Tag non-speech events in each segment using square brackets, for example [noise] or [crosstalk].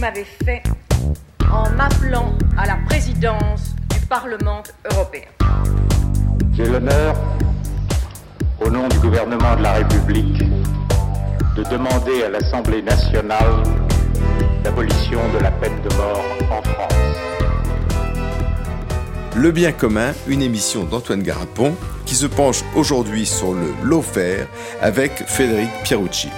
m'avez fait en m'appelant à la présidence du Parlement européen. J'ai l'honneur, au nom du gouvernement de la République, de demander à l'Assemblée nationale l'abolition de la peine de mort en France. Le bien commun, une émission d'Antoine Garapon qui se penche aujourd'hui sur le lawfare avec Frédéric Pierucci.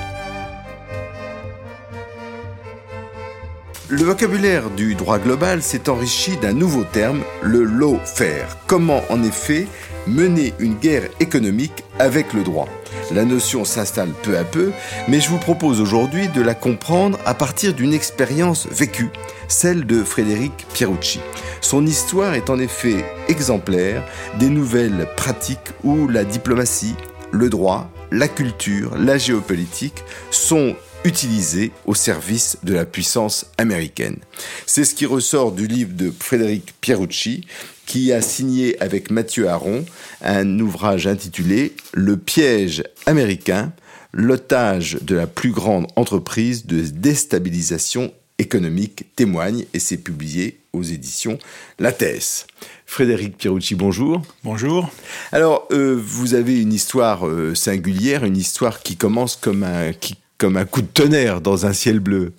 Le vocabulaire du droit global s'est enrichi d'un nouveau terme, le lawfare. Comment en effet mener une guerre économique avec le droit? La notion s'installe peu à peu, mais je vous propose aujourd'hui de la comprendre à partir d'une expérience vécue, celle de Frédéric Pierucci. Son histoire est en effet exemplaire des nouvelles pratiques où la diplomatie, le droit, la culture, la géopolitique sont utilisés au service de la puissance américaine. C'est ce qui ressort du livre de Frédéric Pierucci, qui a signé avec Mathieu Aron un ouvrage intitulé Le piège américain, l'otage de la plus grande entreprise de déstabilisation économique témoigne et c'est publié aux éditions Lattès. Frédéric Pierucci, bonjour. Bonjour. Alors, euh, vous avez une histoire euh, singulière, une histoire qui commence comme un, qui, comme un coup de tonnerre dans un ciel bleu.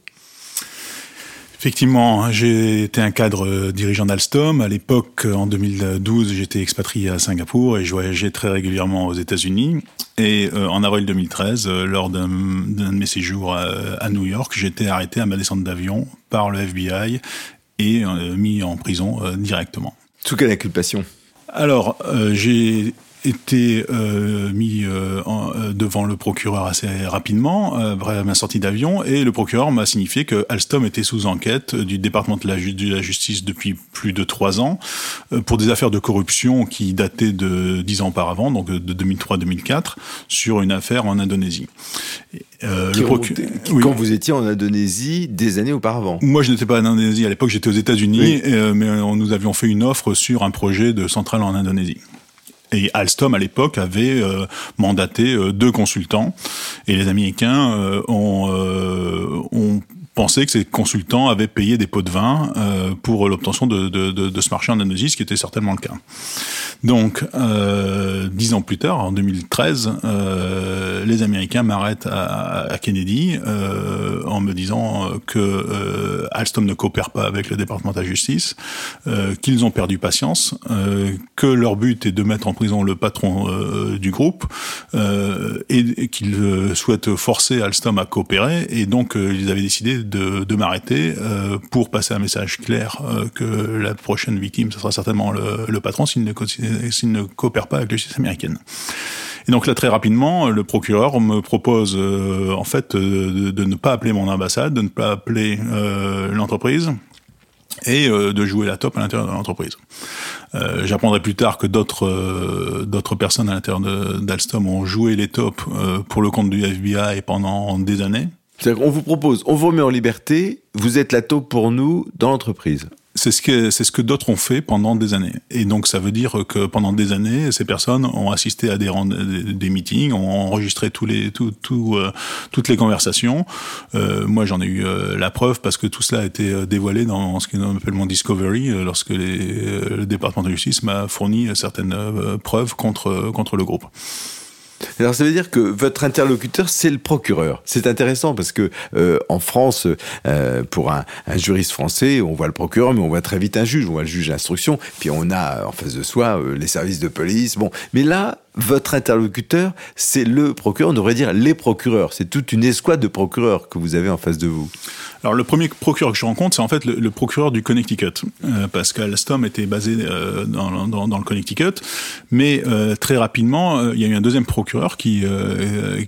Effectivement, j'ai été un cadre euh, dirigeant d'Alstom. À l'époque, en 2012, j'étais expatrié à Singapour et je voyageais très régulièrement aux États-Unis. Et euh, en avril 2013, euh, lors d'un de mes séjours à, New York, j'étais arrêté à ma descente d'avion par le FBI et mis en prison directement. Sous quelle inculpation? Alors, j'ai été euh, mis euh, euh, devant le procureur assez rapidement après ma sortie d'avion et le procureur m'a signifié que Alstom était sous enquête du département de la, de la justice depuis plus de trois ans pour des affaires de corruption qui dataient de dix ans auparavant, donc de 2003-2004, sur une affaire en Indonésie. le Quand vous étiez en Indonésie des années auparavant Moi, je n'étais pas en Indonésie à l'époque, j'étais aux États-Unis, mais nous avions fait une offre sur un projet de centrale en Indonésie. Et Alstom, à l'époque, avait euh, mandaté euh, deux consultants. Et les Américains euh, ont, ont pensé que ces consultants avaient payé des pots de vin pour l'obtention de, de, de, de, ce marché en Indonésie, ce qui était certainement le cas. Donc, euh, dix ans plus tard, en 2013, euh, les Américains m'arrêtent à, à, Kennedy euh, en me disant que euh, Alstom ne coopère pas avec le département de la justice, euh, qu'ils ont perdu patience, euh, que leur but est de mettre en prison le patron du groupe et, et qu'ils souhaitent forcer Alstom à coopérer. Et donc, ils avaient décidé de, m'arrêter pour passer un message clair que la prochaine victime, ce sera certainement le, patron s'il ne coopère pas avec la justice américaine. Et donc là, très rapidement, le procureur me propose euh, en fait euh, de, ne pas appeler mon ambassade, de ne pas appeler euh, l'entreprise et de jouer la top à l'intérieur de l'entreprise. J'apprendrai plus tard que d'autres d'autres personnes à l'intérieur d'Alstom ont joué les tops pour le compte du FBI pendant des années. C'est-à-dire vous propose, on vous remet en liberté, vous êtes la taupe pour nous dans l'entreprise. C'est ce que ce que d'autres ont fait pendant des années. Et donc ça veut dire que pendant des années, ces personnes ont assisté à des des meetings, ont enregistré les euh, toutes les conversations. Euh, moi, j'en ai eu euh, la preuve parce que tout cela a été dévoilé dans ce qu'on appelle mon discovery lorsque le département de justice m'a fourni certaines preuves contre contre le groupe. Alors ça veut dire que votre interlocuteur c'est le procureur. C'est intéressant parce que euh, en France, euh, pour un, un, juriste français, on voit le procureur, mais on voit très vite un juge. On voit le juge d'instruction, puis on a en face de soi euh, les services de police. Bon, mais là, votre interlocuteur, c'est le procureur. On devrait dire les procureurs. C'est toute une escouade de procureurs que vous avez en face de vous. Alors le premier procureur que je rencontre, c'est en fait le, procureur du Connecticut, euh, parce qu'Alstom était basé euh, dans, dans, dans, le Connecticut, mais euh, très rapidement, euh, il y a eu un deuxième procureur qui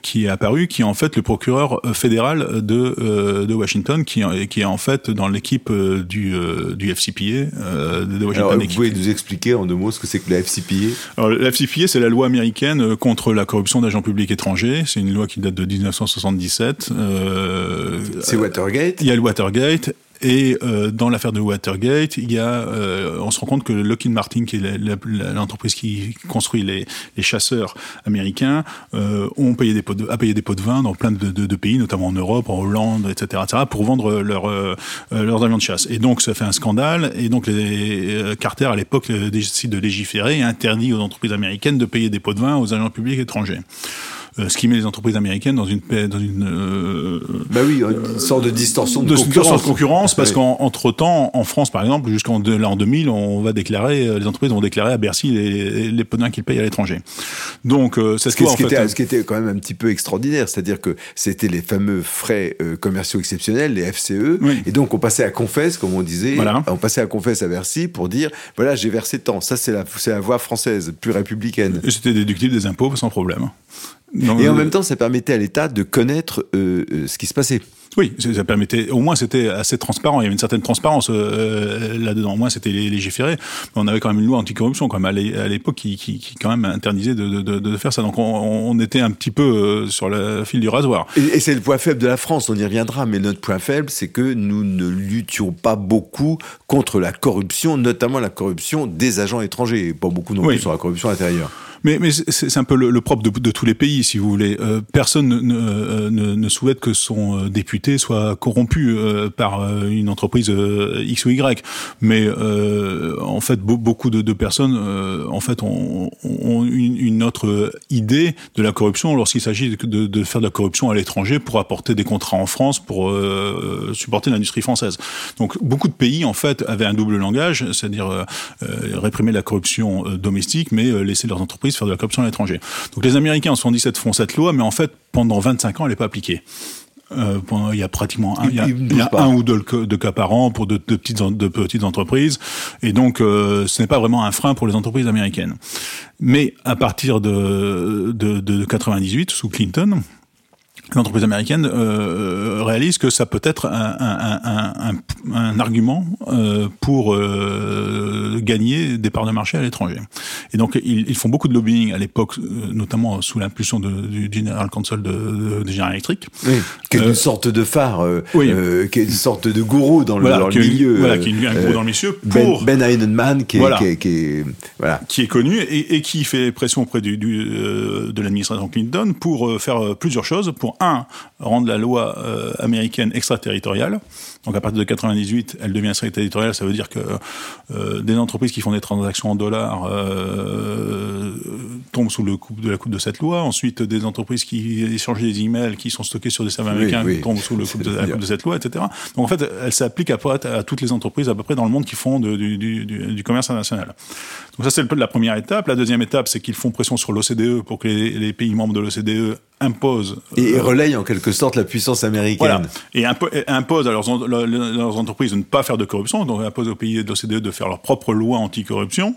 qui est apparu, qui est en fait le procureur fédéral de de Washington, qui qui est en fait dans l'équipe du du FCPA de Washington. Alors, vous pouvez nous expliquer en deux mots ce que c'est que la FCPA Alors la FCPA, c'est la loi américaine contre la corruption d'agents publics étrangers. C'est une loi qui date de 1977. c'est Watergate il y a le Watergate Et euh, dans l'affaire de Watergate, il y a, euh, on se rend compte que Lockheed Martin, qui est l'entreprise qui construit les, chasseurs américains, euh, ont payé des pots de, a payé des pots de vin dans plein de, pays, notamment en Europe, en Hollande, etc., etc., pour vendre leur, euh, leurs avions de chasse. Et donc ça fait un scandale. Et donc euh, Carter à l'époque décide de légiférer et interdit aux entreprises américaines de payer des pots de vin aux agents publics étrangers. Euh, ce qui met les entreprises américaines dans une dans une euh, bah oui une sorte de distorsion de, de concurrence, de concurrence. parce qu'entre temps en France par exemple jusqu'en l'an 2000 on va déclarer euh, les entreprises vont déclarer à Bercy les, les pots qu'ils payent à l'étranger. Donc ce, qui, ce, qui était, ce qui était quand même un petit peu extraordinaire c'est-à-dire que c'était les fameux frais commerciaux exceptionnels les FCE et donc on passait à confesse comme on disait. Voilà. on passait à confesse à Bercy pour dire voilà j'ai versé tant. Ça c'est la c'est la voie française plus républicaine. Et c'était déductible des impôts sans problème et en même temps, ça permettait à l'État de connaître euh, euh, ce qui se passait. Oui, ça permettait. Au moins, c'était assez transparent. Il y avait une certaine transparence euh, là-dedans. Au moins, c'était légiféré. Mais on avait quand même une loi anticorruption, quand même à l'époque, qui, qui, qui, quand même interdisait de, de, de faire ça. Donc, on, on, était un petit peu sur le fil du rasoir. Et, et c'est le point faible de la France. On y reviendra. Mais notre point faible, c'est que nous ne luttions pas beaucoup contre la corruption, notamment la corruption des agents étrangers, et pas beaucoup non plus sur la corruption intérieure. Mais, mais c'est un peu le, le propre de, de, tous les pays, si vous voulez. Euh, personne ne, ne, ne, souhaite que son euh, député soit corrompu euh, par euh, une entreprise X ou Y. Mais en fait, beaucoup de, de personnes, en fait, ont, ont une, une, autre idée de la corruption lorsqu'il s'agit de, de, faire de la corruption à l'étranger pour apporter des contrats en France pour supporter l'industrie française. Donc, beaucoup de pays, en fait, avaient un double langage, c'est-à-dire réprimer la corruption domestique, mais laisser leurs entreprises faire de la corruption à l'étranger. Donc les Américains en 77 font cette loi, mais en fait, pendant 25 ans, elle n'est pas appliquée. Euh, il y a pratiquement un, il y a, il y a un ou deux de cas par an pour de, de, petites, de petites entreprises, et donc euh, ce n'est pas vraiment un frein pour les entreprises américaines. Mais à partir de, de, de 98, sous Clinton, l'entreprise américaine euh, réalise que ça peut être un, un, un, un argument euh, pour euh, gagner des parts de marché à l'étranger. Et donc ils, ils, font beaucoup de lobbying à l'époque, euh, notamment sous l'impulsion du General Counsel de, de, de General Electric. Oui, qui est une euh, sorte de phare, euh, oui. qui est une sorte de gourou dans le, voilà, dans le milieu. Voilà, qui est un gourou dans le milieu ben, pour Ben, ben qui est, voilà, qui est, qui est, voilà. qui est connu et, et, qui fait pression auprès du, du de l'administration Clinton pour faire plusieurs choses, pour un, rendre la loi euh, américaine extraterritoriale. Donc à partir de 98, elle devient extraterritoriale, ça veut dire que euh, des entreprises qui font des transactions en dollars euh, tombent sous le coup de la coupe de cette loi. Ensuite, des entreprises qui échangent des emails qui sont stockés sur des serveurs oui, américains oui. tombent sous le coup de la coupe de cette loi, etc. Donc en fait, elle s'applique à, à, toutes les entreprises à peu près dans le monde qui font de, du, du, du, commerce international. Donc ça, c'est la première étape. La deuxième étape, c'est qu'ils font pression sur l'OCDE pour que les, les pays membres de l'OCDE imposent... Et euh, relayent en quelque sorte la puissance américaine. Voilà. Et impo imposent à leurs, leurs entreprises de ne pas faire de corruption, donc imposent aux pays de l'OCDE de faire leur propre loi anticorruption.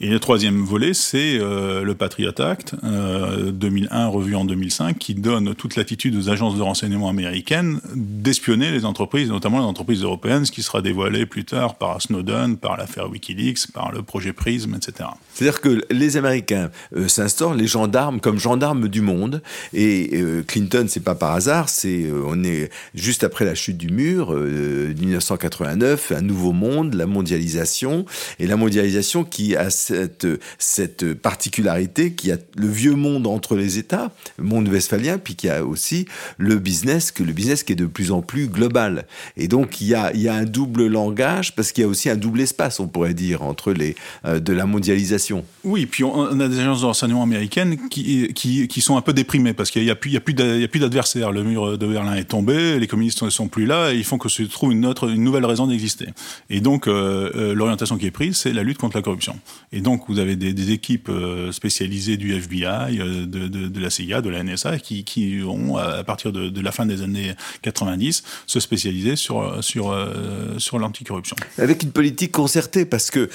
Et le troisième volet, c'est euh, le Patriot Act, euh, 2001 revu en 2005, qui donne toute l'attitude aux agences de renseignement américaines d'espionner les entreprises, notamment les entreprises européennes, ce qui sera dévoilé plus tard par Snowden, par l'affaire Wikileaks, par le projet Prism, etc. C'est-à-dire que les Américains euh, s'instaurent les gendarmes comme gendarmes du monde, et euh, Clinton, c'est pas par hasard, c'est euh, on est juste après la chute du mur, 1989, un nouveau monde, la mondialisation, et la mondialisation qui a cette, particularité qu'il y a le vieux monde entre les États, le monde westphalien, puis qu'il y a aussi le business, que le business qui est de plus en plus global. Et donc, il y a, il un double langage, parce qu'il y a aussi un double espace, on pourrait dire, entre les, euh, de la mondialisation. Oui, puis on, a des agences de renseignement américaines qui, sont un peu déprimées, parce qu'il n'y a plus, il d'adversaires. Le mur de Berlin est tombé, les communistes ne sont plus là, et ils font que se trouve une, une nouvelle raison d'exister. Et donc, euh, euh, l'orientation qui est prise, c'est la lutte contre la corruption. Et donc, vous avez des, équipes euh, spécialisées du FBI, euh, de, la CIA, de la NSA, qui, qui ont, à partir de, la fin des années 90, se spécialiser sur, sur, euh, sur l'anticorruption. Avec une politique concertée, parce que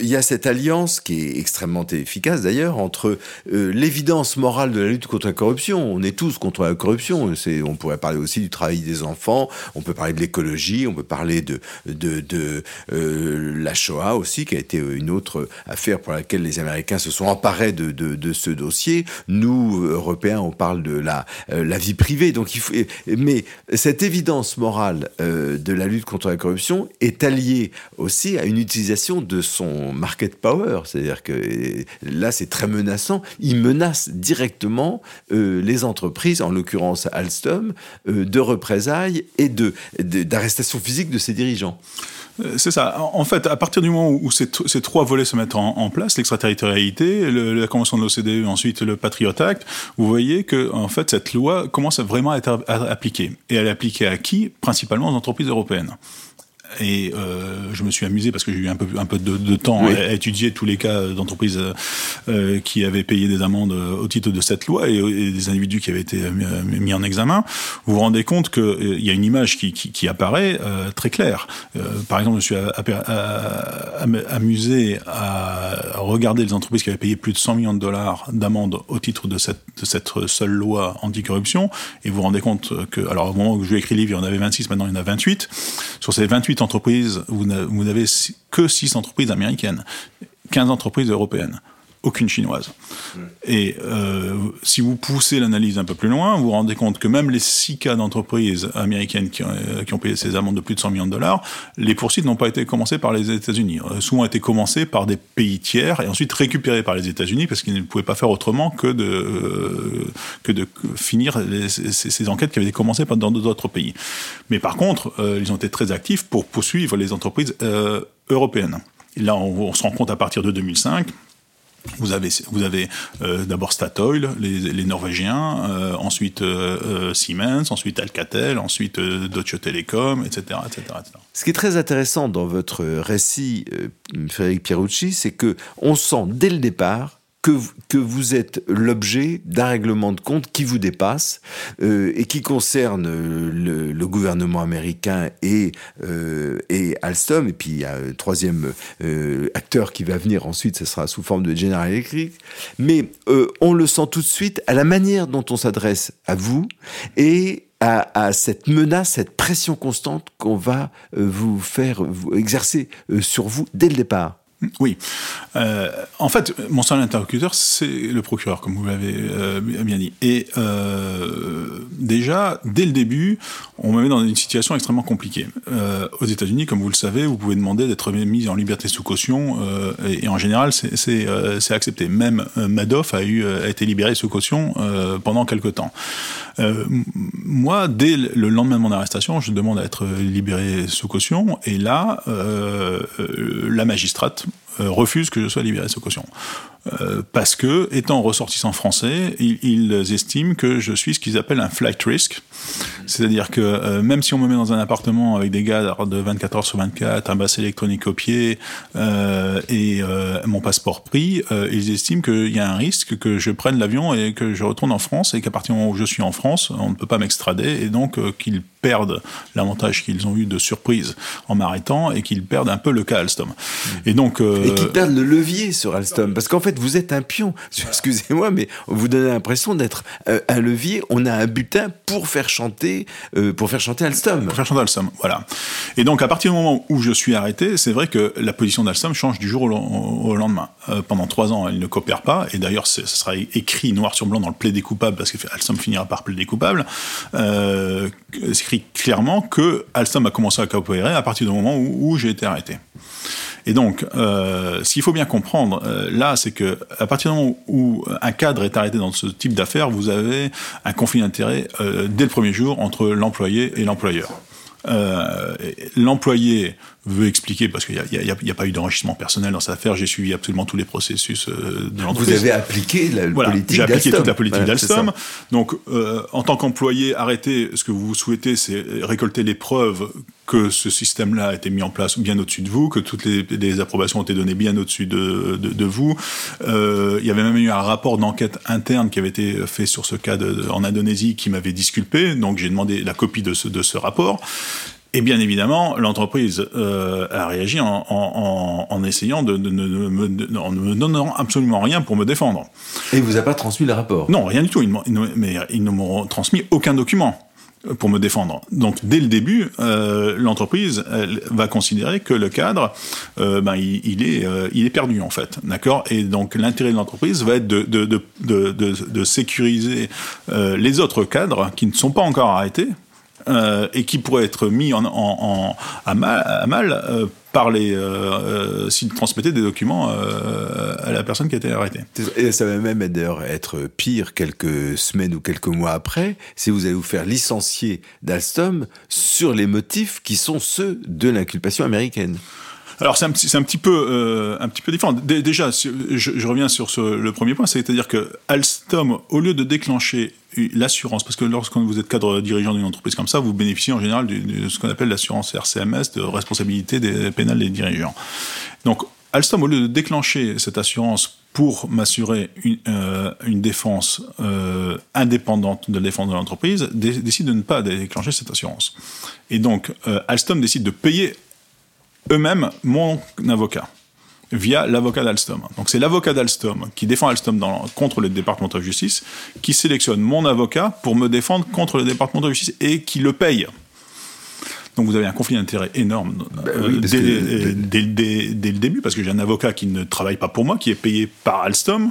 il y a cette alliance qui est extrêmement efficace d'ailleurs entre l'évidence morale de la lutte contre la corruption. On est tous contre la corruption. On pourrait parler aussi du travail des enfants. On peut parler de l'écologie. On peut parler de de, de la Shoah aussi, qui a été une autre affaire pour laquelle les Américains se sont emparés de, de, de ce dossier. Nous, Européens, on parle de la, la vie privée. Donc il faut, mais cette évidence morale de la lutte contre la corruption est alliée aussi à une utilisation de son market power. C'est-à-dire que là, c'est très menaçant. Il menace directement les entreprises, en l'occurrence Alstom, de représailles et de, d'arrestation physique de ses dirigeants. Euh, c'est ça. En fait, à partir du moment où ces, trois volets se mettent en, place, l'extraterritorialité, la convention de l'OCDE, ensuite le Patriot Act, vous voyez que en fait cette loi commence vraiment à être appliquée. Et elle est appliquée à qui? Principalement aux entreprises européennes. Et euh, je me suis amusé parce que j'ai eu un peu, un peu de, de temps à, étudier tous les cas d'entreprises euh, qui avaient payé des amendes au titre de cette loi et, des individus qui avaient été mis en examen. Vous vous rendez compte qu'il euh, y a une image qui, qui, qui apparaît euh, très claire. Euh, par exemple, je me suis amusé à regarder les entreprises qui avaient payé plus de 100 millions de dollars d'amende au titre de cette, de cette seule loi anticorruption. Et vous vous rendez compte que, alors au moment où je écrit le livre, il y en avait 26, maintenant il y en a 28. Sur ces 28 entreprises, vous n'avez que 6 entreprises américaines, 15 entreprises européennes aucune chinoise. Et euh, si vous poussez l'analyse un peu plus loin, vous vous rendez compte que même les six cas d'entreprises américaines qui ont, euh, qui ont, payé ces amendes de plus de 100 millions de dollars, les poursuites n'ont pas été commencées par les États-Unis. Euh, souvent été commencées par des pays tiers et ensuite récupérées par les États-Unis parce qu'ils ne pouvaient pas faire autrement que de, euh, que de finir les, ces, ces, enquêtes qui avaient été commencées dans d'autres pays. Mais par contre, euh, ils ont été très actifs pour poursuivre les entreprises européennes. Et là, on, on se rend compte à partir de 2005 vous avez, vous avez euh, d'abord Statoil, les, Norvégiens, euh, ensuite euh, Siemens, ensuite Alcatel, ensuite Deutsche Telekom, etc., etc., etc., Ce qui est très intéressant dans votre récit, Frédéric Pierucci, c'est que on sent dès le départ que, que vous êtes l'objet d'un règlement de compte qui vous dépasse euh, et qui concerne euh, le, le gouvernement américain et, euh, et Alstom. Et puis il y a un troisième euh, acteur qui va venir ensuite, ce sera sous forme de General Electric. Mais euh, on le sent tout de suite à la manière dont on s'adresse à vous et à, à, cette menace, cette pression constante qu'on va euh, vous faire exercer sur vous dès le départ. Oui. Euh, en fait, mon seul interlocuteur, c'est le procureur, comme vous l'avez euh, bien dit. Et euh, déjà, dès le début, on me met dans une situation extrêmement compliquée. Aux États-Unis, comme vous le savez, vous pouvez demander d'être mis en liberté sous caution, et, en général, c'est accepté. Même Madoff a, a été libéré sous caution pendant quelque temps. moi, dès le lendemain de mon arrestation, je demande à être libéré sous caution, et là, la magistrate euh, refuse que je sois libéré sous caution. Euh, parce que, étant ressortissant français, ils, estiment que je suis ce qu'ils appellent un flight risk. C'est-à-dire que euh, même si on me met dans un appartement avec des gars de 24 heures sur 24, un basse électronique au pied et mon passeport pris, ils estiment qu'il y a un risque que je prenne l'avion et que je retourne en France et qu'à partir du moment où je suis en France, on ne peut pas m'extrader et donc qu'ils perdent l'avantage qu'ils ont eu de surprise en m'arrêtant et qu'ils perdent un peu le cas Alstom. Et donc et qu'ils perdent le levier sur Alstom parce qu'en fait vous êtes un pion. [laughs] Excusez-moi, mais vous donnez l'impression d'être un levier. On a un butin pour faire chanter, euh, pour faire chanter Alstom. Pour faire chanter Alstom, voilà. Et donc, à partir du moment où je suis arrêté, c'est vrai que la position d'Alstom change du jour au, lendemain. Euh, pendant trois ans, elle ne coopère pas, et d'ailleurs, ce sera écrit noir sur blanc dans le plaidé coupable, parce que Alstom finira par plaider coupable. Euh, clairement que Alstom a commencé à coopérer à partir du moment où, où j'ai été arrêté. Et donc, euh, ce qu'il faut bien comprendre euh, là, c'est que à partir du moment où un cadre est arrêté dans ce type d'affaires, vous avez un conflit d'intérêts euh, dès le premier jour entre l'employé et l'employeur. Euh, l'employé veut expliquer, parce qu'il n'y a, a, pas eu d'enrichissement personnel dans cette affaire, j'ai suivi absolument tous les processus euh, de l'entreprise. Vous avez appliqué la voilà, politique J'ai appliqué toute la politique voilà, d'Alstom. Donc, euh, en tant qu'employé arrêté, ce que vous souhaitez, c'est récolter les preuves que ce système-là a été mis en place bien au-dessus de vous, que toutes les, les, approbations ont été données bien au-dessus de, de, de, vous. Euh, il y avait même eu un rapport d'enquête interne qui avait été fait sur ce cas de, en Indonésie qui m'avait disculpé, donc j'ai demandé la copie de ce, de ce rapport. Et bien évidemment, l'entreprise euh, a réagi en, en, en essayant de, ne me donnant absolument rien pour me défendre. Et il vous a pas transmis le rapport? Non, rien du tout. Ils mais ils ne m'ont transmis aucun document pour me défendre. Donc dès le début, euh, l'entreprise va considérer que le cadre, euh, ben, il, est, euh, il est perdu en fait, d'accord? Et donc l'intérêt de l'entreprise va être de, sécuriser les autres cadres qui ne sont pas encore arrêtés. Euh, et qui pourraient être mis en, à mal, à mal euh, par euh, euh, des documents à la personne qui a été arrêtée. Et ça va même d'ailleurs être pire quelques semaines ou quelques mois après, si vous allez vous faire licencier d'Alstom sur les motifs qui sont ceux de l'inculpation américaine. Alors c'est un, petit, peu euh, un petit peu différent. déjà, je, reviens sur le premier point, c'est-à-dire que Alstom, au lieu de déclencher l'assurance, parce que lorsque vous êtes cadre dirigeant d'une entreprise comme ça, vous bénéficiez en général de, ce qu'on appelle l'assurance RCMS, de responsabilité pénale des dirigeants. Donc Alstom, au lieu de déclencher cette assurance pour m'assurer une, euh, défense euh, indépendante de la défense de l'entreprise, décide de ne pas déclencher cette assurance. Et donc, Alstom décide de payer eux-mêmes mon avocat via l'avocat d'Alstom. Donc c'est l'avocat d'Alstom qui défend Alstom dans, contre le département de justice, qui sélectionne mon avocat pour me défendre contre le département de justice et qui le paye. Donc vous avez un conflit d'intérêt énorme euh, dès, dès, le début, parce que j'ai un avocat qui ne travaille pas pour moi, qui est payé par Alstom,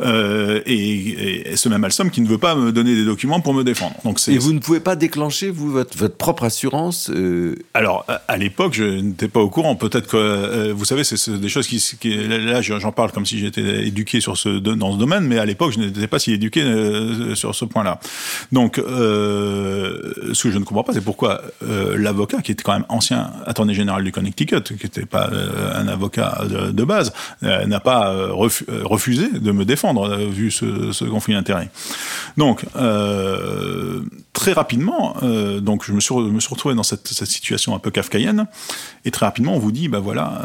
euh, et, ce même Alstom qui ne veut pas me donner des documents pour me défendre. Donc et vous ne pouvez pas déclencher vous votre, votre propre assurance euh... Alors à, l'époque, je n'étais pas au courant. Peut-être que euh, vous savez, c'est des choses qui, qui là j'en parle comme si j'étais éduqué sur ce dans ce domaine, mais à l'époque je n'étais pas si éduqué sur ce point-là. Donc ce que je ne comprends pas, c'est pourquoi l'avocat qui était quand même ancien attorney général du Connecticut, qui n'était pas un avocat de, de base, n'a pas refusé de me défendre euh, vu ce, conflit d'intérêts. Donc, euh, très rapidement, euh, donc je me suis, me suis retrouvé dans cette, situation un peu kafkaïenne, et très rapidement, on vous dit, bah voilà,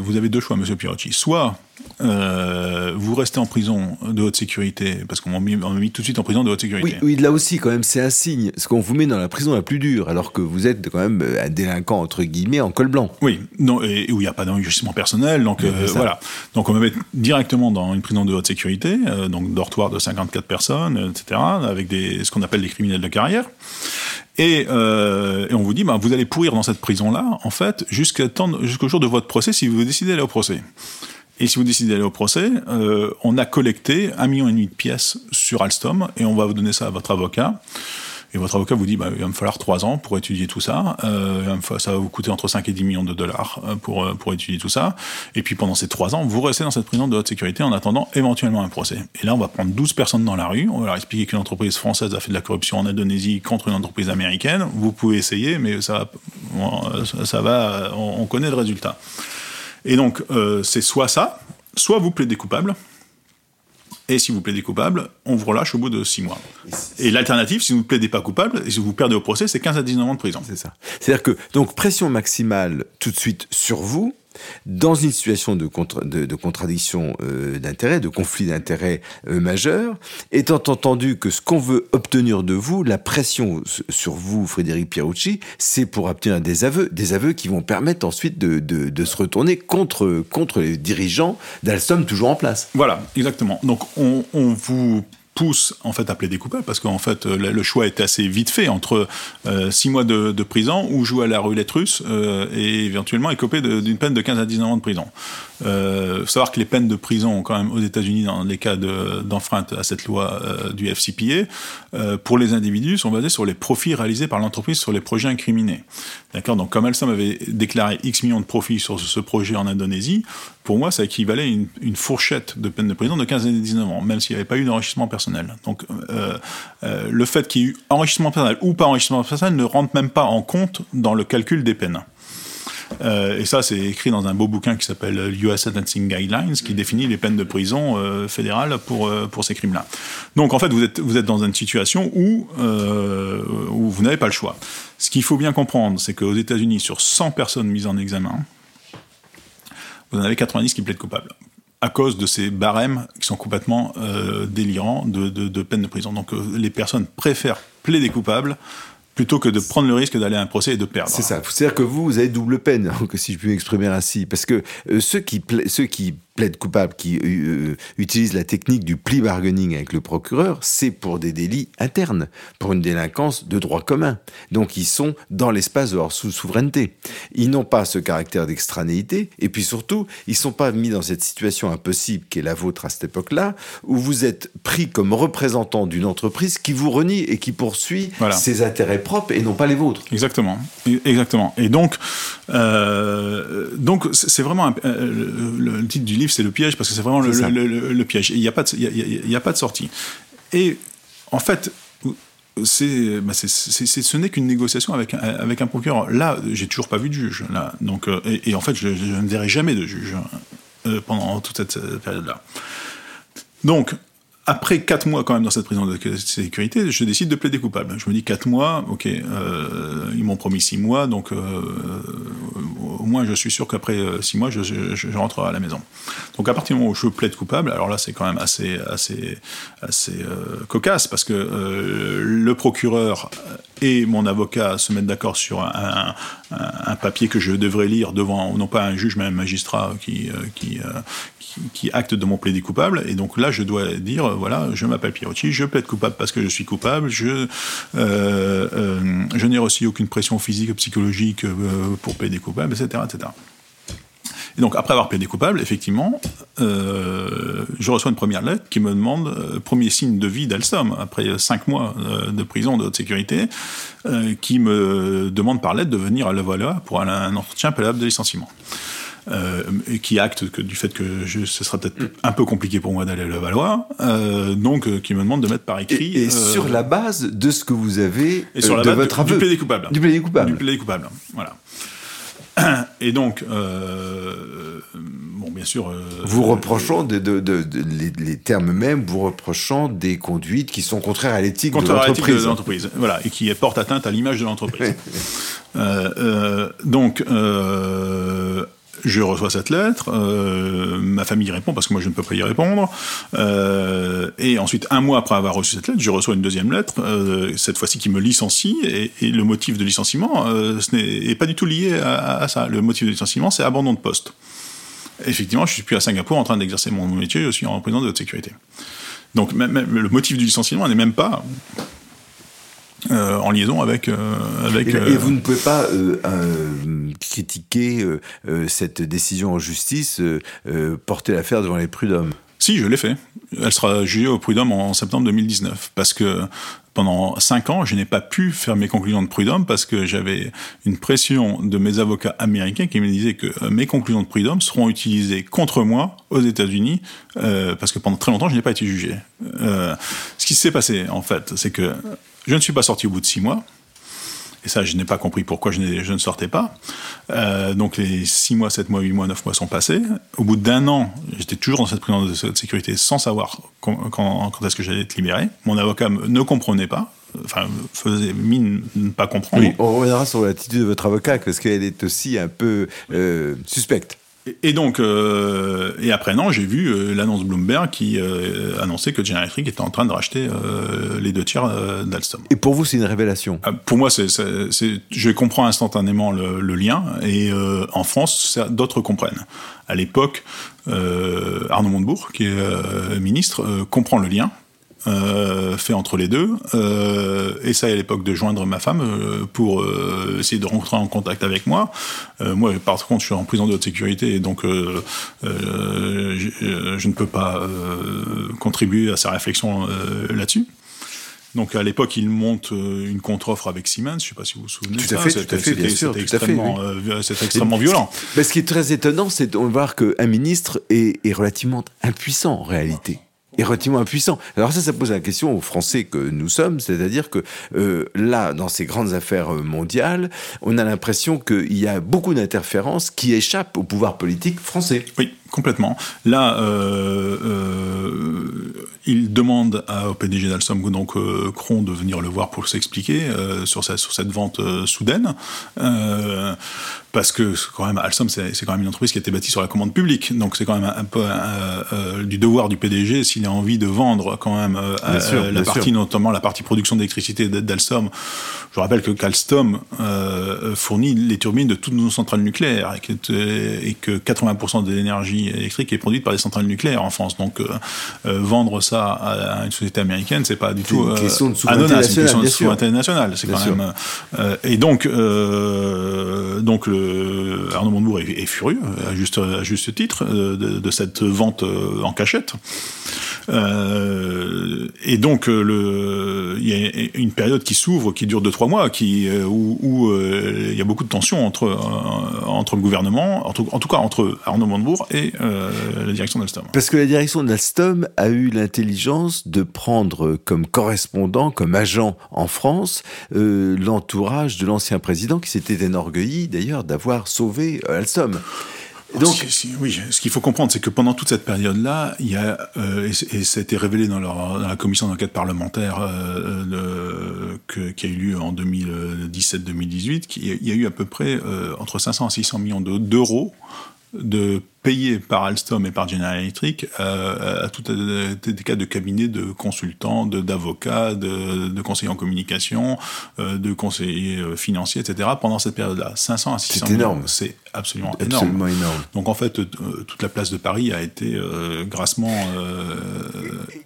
vous avez deux choix, monsieur Pirocci. Soit euh, vous restez en prison de haute sécurité, parce qu'on m'a mis, mis, tout de suite en prison de haute sécurité. Oui, oui là aussi, quand même, c'est un signe. Parce qu'on vous met dans la prison la plus dure, alors que vous êtes quand même un délinquant, entre guillemets, en col blanc. Oui, non, et, où il n'y a pas d'enrichissement personnel. Donc euh, voilà. Donc on me met directement dans une prison de haute sécurité, euh, donc dortoir de 54 personnes, etc., avec des, ce qu'on appelle des criminels de euh, et, on vous dit, bah, vous allez pourrir dans cette prison-là, en fait, jusqu'au jour de votre procès, si vous décidez d'aller au procès. Et si vous décidez d'aller au procès, euh, on a collecté un million et demi de pièces sur Alstom et on va vous donner ça à votre avocat. Et votre avocat vous dit, bah, il va me falloir trois ans pour étudier tout ça. Euh, ça va vous coûter entre 5 et 10 millions de dollars euh, pour, euh, pour étudier tout ça. Et puis pendant ces trois ans, vous restez dans cette prison de haute sécurité en attendant éventuellement un procès. Et là, on va prendre 12 personnes dans la rue. On va leur expliquer qu'une entreprise française a fait de la corruption en Indonésie contre une entreprise américaine. Vous pouvez essayer, mais ça, ça va, on connaît le résultat. Et donc, c'est soit ça, soit vous plaidez coupable. Et si vous plaidez coupable, on vous relâche au bout de 6 mois. Et l'alternative, si vous ne plaidez pas coupable, et si vous perdez au procès, c'est 15 à 19 ans de prison. C'est ça. C'est-à-dire que, donc, pression maximale tout de suite sur vous, dans une situation de, de, contradiction euh, d'intérêt, de conflit d'intérêt euh, majeur, étant entendu que ce qu'on veut obtenir de vous, la pression sur vous, Frédéric Pierucci, c'est pour obtenir des aveux, des aveux qui vont permettre ensuite de, de se retourner contre, contre les dirigeants d'Alstom toujours en place. Voilà, exactement. Donc on, on vous pousse en fait à plaider coupable parce qu'en fait euh, le choix était assez vite fait entre euh, six mois de, de, prison ou jouer à la roulette russe euh, et éventuellement écoper d'une peine de 15 à 19 ans de prison. Euh, faut savoir que les peines de prison quand même aux États-Unis dans les cas d'enfreinte à cette loi du FCPA pour les individus sont basés sur les profits réalisés par l'entreprise sur les projets incriminés. D'accord? Donc comme Alstom avait déclaré X millions de profits sur ce, projet en Indonésie, pour moi ça équivalait à une, fourchette de peine de prison de 15 à 19 ans, même s'il n'y avait pas eu d'enrichissement personnel. Donc euh, euh, le fait qu'il y ait eu enrichissement personnel ou pas enrichissement personnel ne rentre même pas en compte dans le calcul des peines. Euh, et ça, c'est écrit dans un beau bouquin qui s'appelle US Sentencing Guidelines, qui définit les peines de prison fédérales pour, pour ces crimes-là. Donc, en fait, vous êtes, vous êtes dans une situation où, où vous n'avez pas le choix. Ce qu'il faut bien comprendre, c'est qu'aux États-Unis, sur 100 personnes mises en examen, vous en avez 90 qui plaident coupables à cause de ces barèmes qui sont complètement euh, délirants de, de, de, peine de prison. Donc euh, les personnes préfèrent plaider coupables plutôt que de prendre le risque d'aller à un procès et de perdre. C'est ça. C'est-à-dire que vous, vous avez double peine, [laughs] si je puis m'exprimer ainsi, parce que euh, ceux qui ceux qui plaide coupable, qui euh, utilise la technique du plea bargaining avec le procureur, c'est pour des délits internes, pour une délinquance de droit commun. Donc ils sont dans l'espace de leur sous-souveraineté. Ils n'ont pas ce caractère d'extranéité, et puis surtout, ils ne sont pas mis dans cette situation impossible qui est la vôtre à cette époque-là, où vous êtes pris comme représentant d'une entreprise qui vous renie et qui poursuit ses intérêts propres et non pas les vôtres. Exactement, exactement. Et donc, euh, donc c'est vraiment euh, le titre du livre c'est le piège, parce que c'est vraiment le, piège. Il n'y a, pas de, il y a, pas de sortie. Et en fait, c'est, bah, ce n'est qu'une négociation avec un, avec un procureur. Là, j'ai toujours pas vu de juge. Là, donc, euh, et, en fait, je, ne verrai jamais de juge euh, pendant toute cette période-là. Donc, après quatre mois quand même dans cette prison de sécurité, je décide de plaider coupable. Je me dis quatre mois, ok, euh, ils m'ont promis six mois, donc euh, au moins je suis sûr qu'après euh, six mois, je, rentre à la maison. Donc à partir du moment où je plaide coupable, alors là c'est quand même assez assez assez cocasse parce que le procureur et mon avocat se mettent d'accord sur un, papier que je devrais lire devant non pas un juge mais un magistrat qui, qui, acte de mon plaidé coupable. Et donc là, je dois dire, voilà, je m'appelle Pierotti, je plaide coupable parce que je suis coupable, je, euh, euh, je n'ai reçu aucune pression physique ou psychologique euh, pour plaider coupable, etc., etc. Et donc, après avoir plaidé coupable, effectivement, je reçois une première lettre qui me demande, premier signe de vie d'Alstom, après cinq mois de prison de haute sécurité, qui me demande par lettre de venir à la voilà pour un, entretien préalable de licenciement. Euh, et qui acte que, du fait que je, ce sera peut-être un peu compliqué pour moi d'aller à Valois, euh, donc euh, qui me demande de mettre par écrit. Et, sur la base de ce que vous avez et sur la de base votre aveu. Du plaidé coupable. Du plaidé coupable. Du plaidé coupable, voilà. [coughs] Et donc, euh, bon, bien sûr. Euh, vous reprochant de, de, de, les, termes mêmes, vous reprochant des conduites qui sont contraires à l'éthique de l'entreprise. Voilà, et qui portent atteinte à l'image de l'entreprise. [laughs] euh, donc, je reçois cette lettre, euh, ma famille répond parce que moi je ne peux pas y répondre, euh, et ensuite un mois après avoir reçu cette lettre, je reçois une deuxième lettre, euh, cette fois-ci qui me licencie, et, le motif de licenciement, ce n'est pas du tout lié à, ça. Le motif de licenciement, c'est abandon de poste. Effectivement, je suis plus à Singapour en train d'exercer mon métier, je suis en prison de haute sécurité. Donc même, le motif du licenciement n'est même pas euh, en liaison avec euh, avec. Et, euh, vous ne pouvez pas critiquer cette décision en justice, porter l'affaire devant les prud'hommes? Si, je l'ai fait. Elle sera jugée au prud'homme en septembre 2019 parce que pendant cinq ans, je n'ai pas pu faire mes conclusions de prud'homme parce que j'avais une pression de mes avocats américains qui me disaient que mes conclusions de prud'homme seront utilisées contre moi aux États-Unis parce que pendant très longtemps, je n'ai pas été jugé. Ce qui s'est passé, en fait, c'est que je ne suis pas sorti au bout de six mois. Et ça, je n'ai pas compris pourquoi je, ne sortais pas. Euh, donc les six mois, sept mois, huit mois, neuf mois sont passés. Au bout d'un an, j'étais toujours dans cette prison de sécurité sans savoir quand, quand, est-ce que j'allais être libéré. Mon avocat ne comprenait pas enfin, faisait mine de ne pas comprendre. Oui, on reviendra sur l'attitude de votre avocat, parce qu'elle est aussi un peu euh, suspecte. Et donc, euh, et après un an, j'ai vu euh, l'annonce Bloomberg qui euh, annonçait que General Electric était en train de racheter les deux tiers d'Alstom. Et pour vous, c'est une révélation? Pour moi, c'est, je comprends instantanément le, le lien, et en France, d'autres comprennent. À l'époque, Arnaud Montebourg, qui est ministre, comprend le lien, euh, fait entre les deux. Euh, essaye à l'époque de joindre ma femme euh, pour euh, essayer de rentrer en contact avec moi. moi, par contre, je suis en prison de haute sécurité et donc je, je, ne peux pas contribuer à sa réflexion là-dessus. Donc à l'époque, il monte une contre-offre avec Siemens. Je ne sais pas si vous vous souvenez. Tout à fait, tout à fait, bien sûr. C'était extrêmement, extrêmement violent. Ce qui est très étonnant, c'est de voir qu'un ministre est, est relativement impuissant en réalité est relativement impuissant. Alors ça, ça pose la question aux Français que nous sommes, c'est-à-dire que euh, là, dans ces grandes affaires euh, mondiales, on a l'impression qu'il y a beaucoup d'interférences qui échappent au pouvoir politique français. Oui, complètement. Là, euh, euh, il demande à, au PDG d'Alstom, donc euh, Cron, de venir le voir pour s'expliquer euh, sur, sur cette vente soudaine parce que quand même Alstom c'est quand même une entreprise qui a été bâtie sur la commande publique, donc c'est quand même un, peu euh, du devoir du PDG s'il a envie de vendre quand même euh, la partie notamment la partie production d'électricité d'Alstom. Je rappelle que Alstom euh, fournit les turbines de toutes nos centrales nucléaires et que, et que 80% de l'énergie électrique est produite par des centrales nucléaires en France. Donc vendre ça à, une société américaine, c'est pas du tout une question de souveraineté nationale. C'est une question de souveraineté nationale. C'est quand même et donc donc le, Arnaud Montebourg est, furieux, à juste, à juste titre, euh, de, cette vente euh, en cachette. Euh, et donc, le, il y a une période qui s'ouvre, qui dure 2-3 mois, qui, où, il y a beaucoup de tensions entre, entre le gouvernement, en tout, cas entre Arnaud Montebourg et la direction d'Alstom. Parce que la direction d'Alstom a eu l'intelligence de prendre comme correspondant, comme agent en France, l'entourage de l'ancien président qui s'était enorgueilli d'ailleurs d'avoir sauvé euh, Alstom. Donc, oui, ce qu'il faut comprendre, c'est que pendant toute cette période-là, il y a, euh, et, ça a été révélé dans, la commission d'enquête parlementaire euh, qui a eu lieu en 2017-2018, qu'il y a eu à peu près entre 500 et 600 millions d'euros de payé par Alstom et par General Electric euh, à tout des cas de cabinets de consultants, d'avocats, de, de, conseillers en communication, euh, de conseillers euh, financiers, etc. pendant cette période-là. 500 à 600 C'est énorme. C'est absolument, absolument énorme. Donc en fait, toute la place de Paris a été grassement...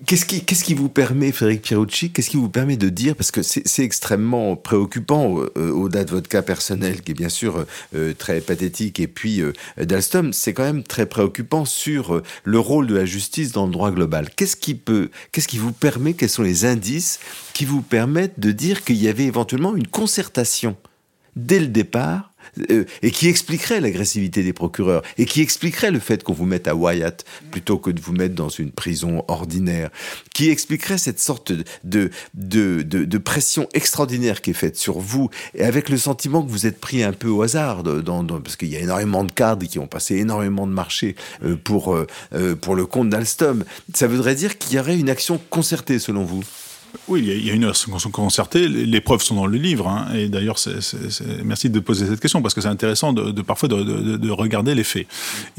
Qu'est-ce qui, qu'est-ce qui vous permet, Frédéric Pierucci, qu'est-ce qui vous permet de dire, parce que c'est extrêmement préoccupant au-delà de votre cas personnel, qui est bien sûr très pathétique, et puis d'Alstom, c'est quand même très préoccupant sur euh, le rôle de la justice dans le droit global. Qu'est-ce qui peut, qu'est-ce qui vous permet, quels sont les indices qui vous permettent de dire qu'il y avait éventuellement une concertation dès le départ euh, et qui expliquerait l'agressivité des procureurs et qui expliquerait le fait qu'on vous mette à Wyatt plutôt que de vous mettre dans une prison ordinaire, qui expliquerait cette sorte de, de, de, pression extraordinaire qui est faite sur vous et avec le sentiment que vous êtes pris un peu au hasard, dans, parce qu'il y a énormément de cadres qui ont passé énormément de marchés euh, pour, euh, pour le compte d'Alstom. Ça voudrait dire qu'il y aurait une action concertée selon vous? Oui, il y a une action concertée. Les preuves sont dans le livre. Hein. et d'ailleurs, merci de poser cette question parce que c'est intéressant de, parfois de, regarder les faits.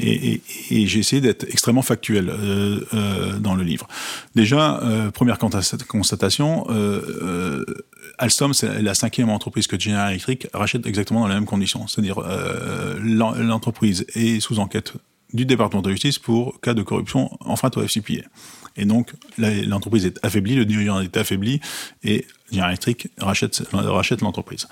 Et, j'ai essayé d'être extrêmement factuel euh, euh, dans le livre. Déjà, euh, première constatation, Alstom, c'est la cinquième entreprise que General Electric rachète exactement dans les mêmes conditions. C'est-à-dire, l'entreprise est sous enquête du département de justice pour cas de corruption enfreinte au FCPA. Et donc, l'entreprise est affaiblie, le dirigeant est affaibli, et General Electric rachète, rachète l'entreprise.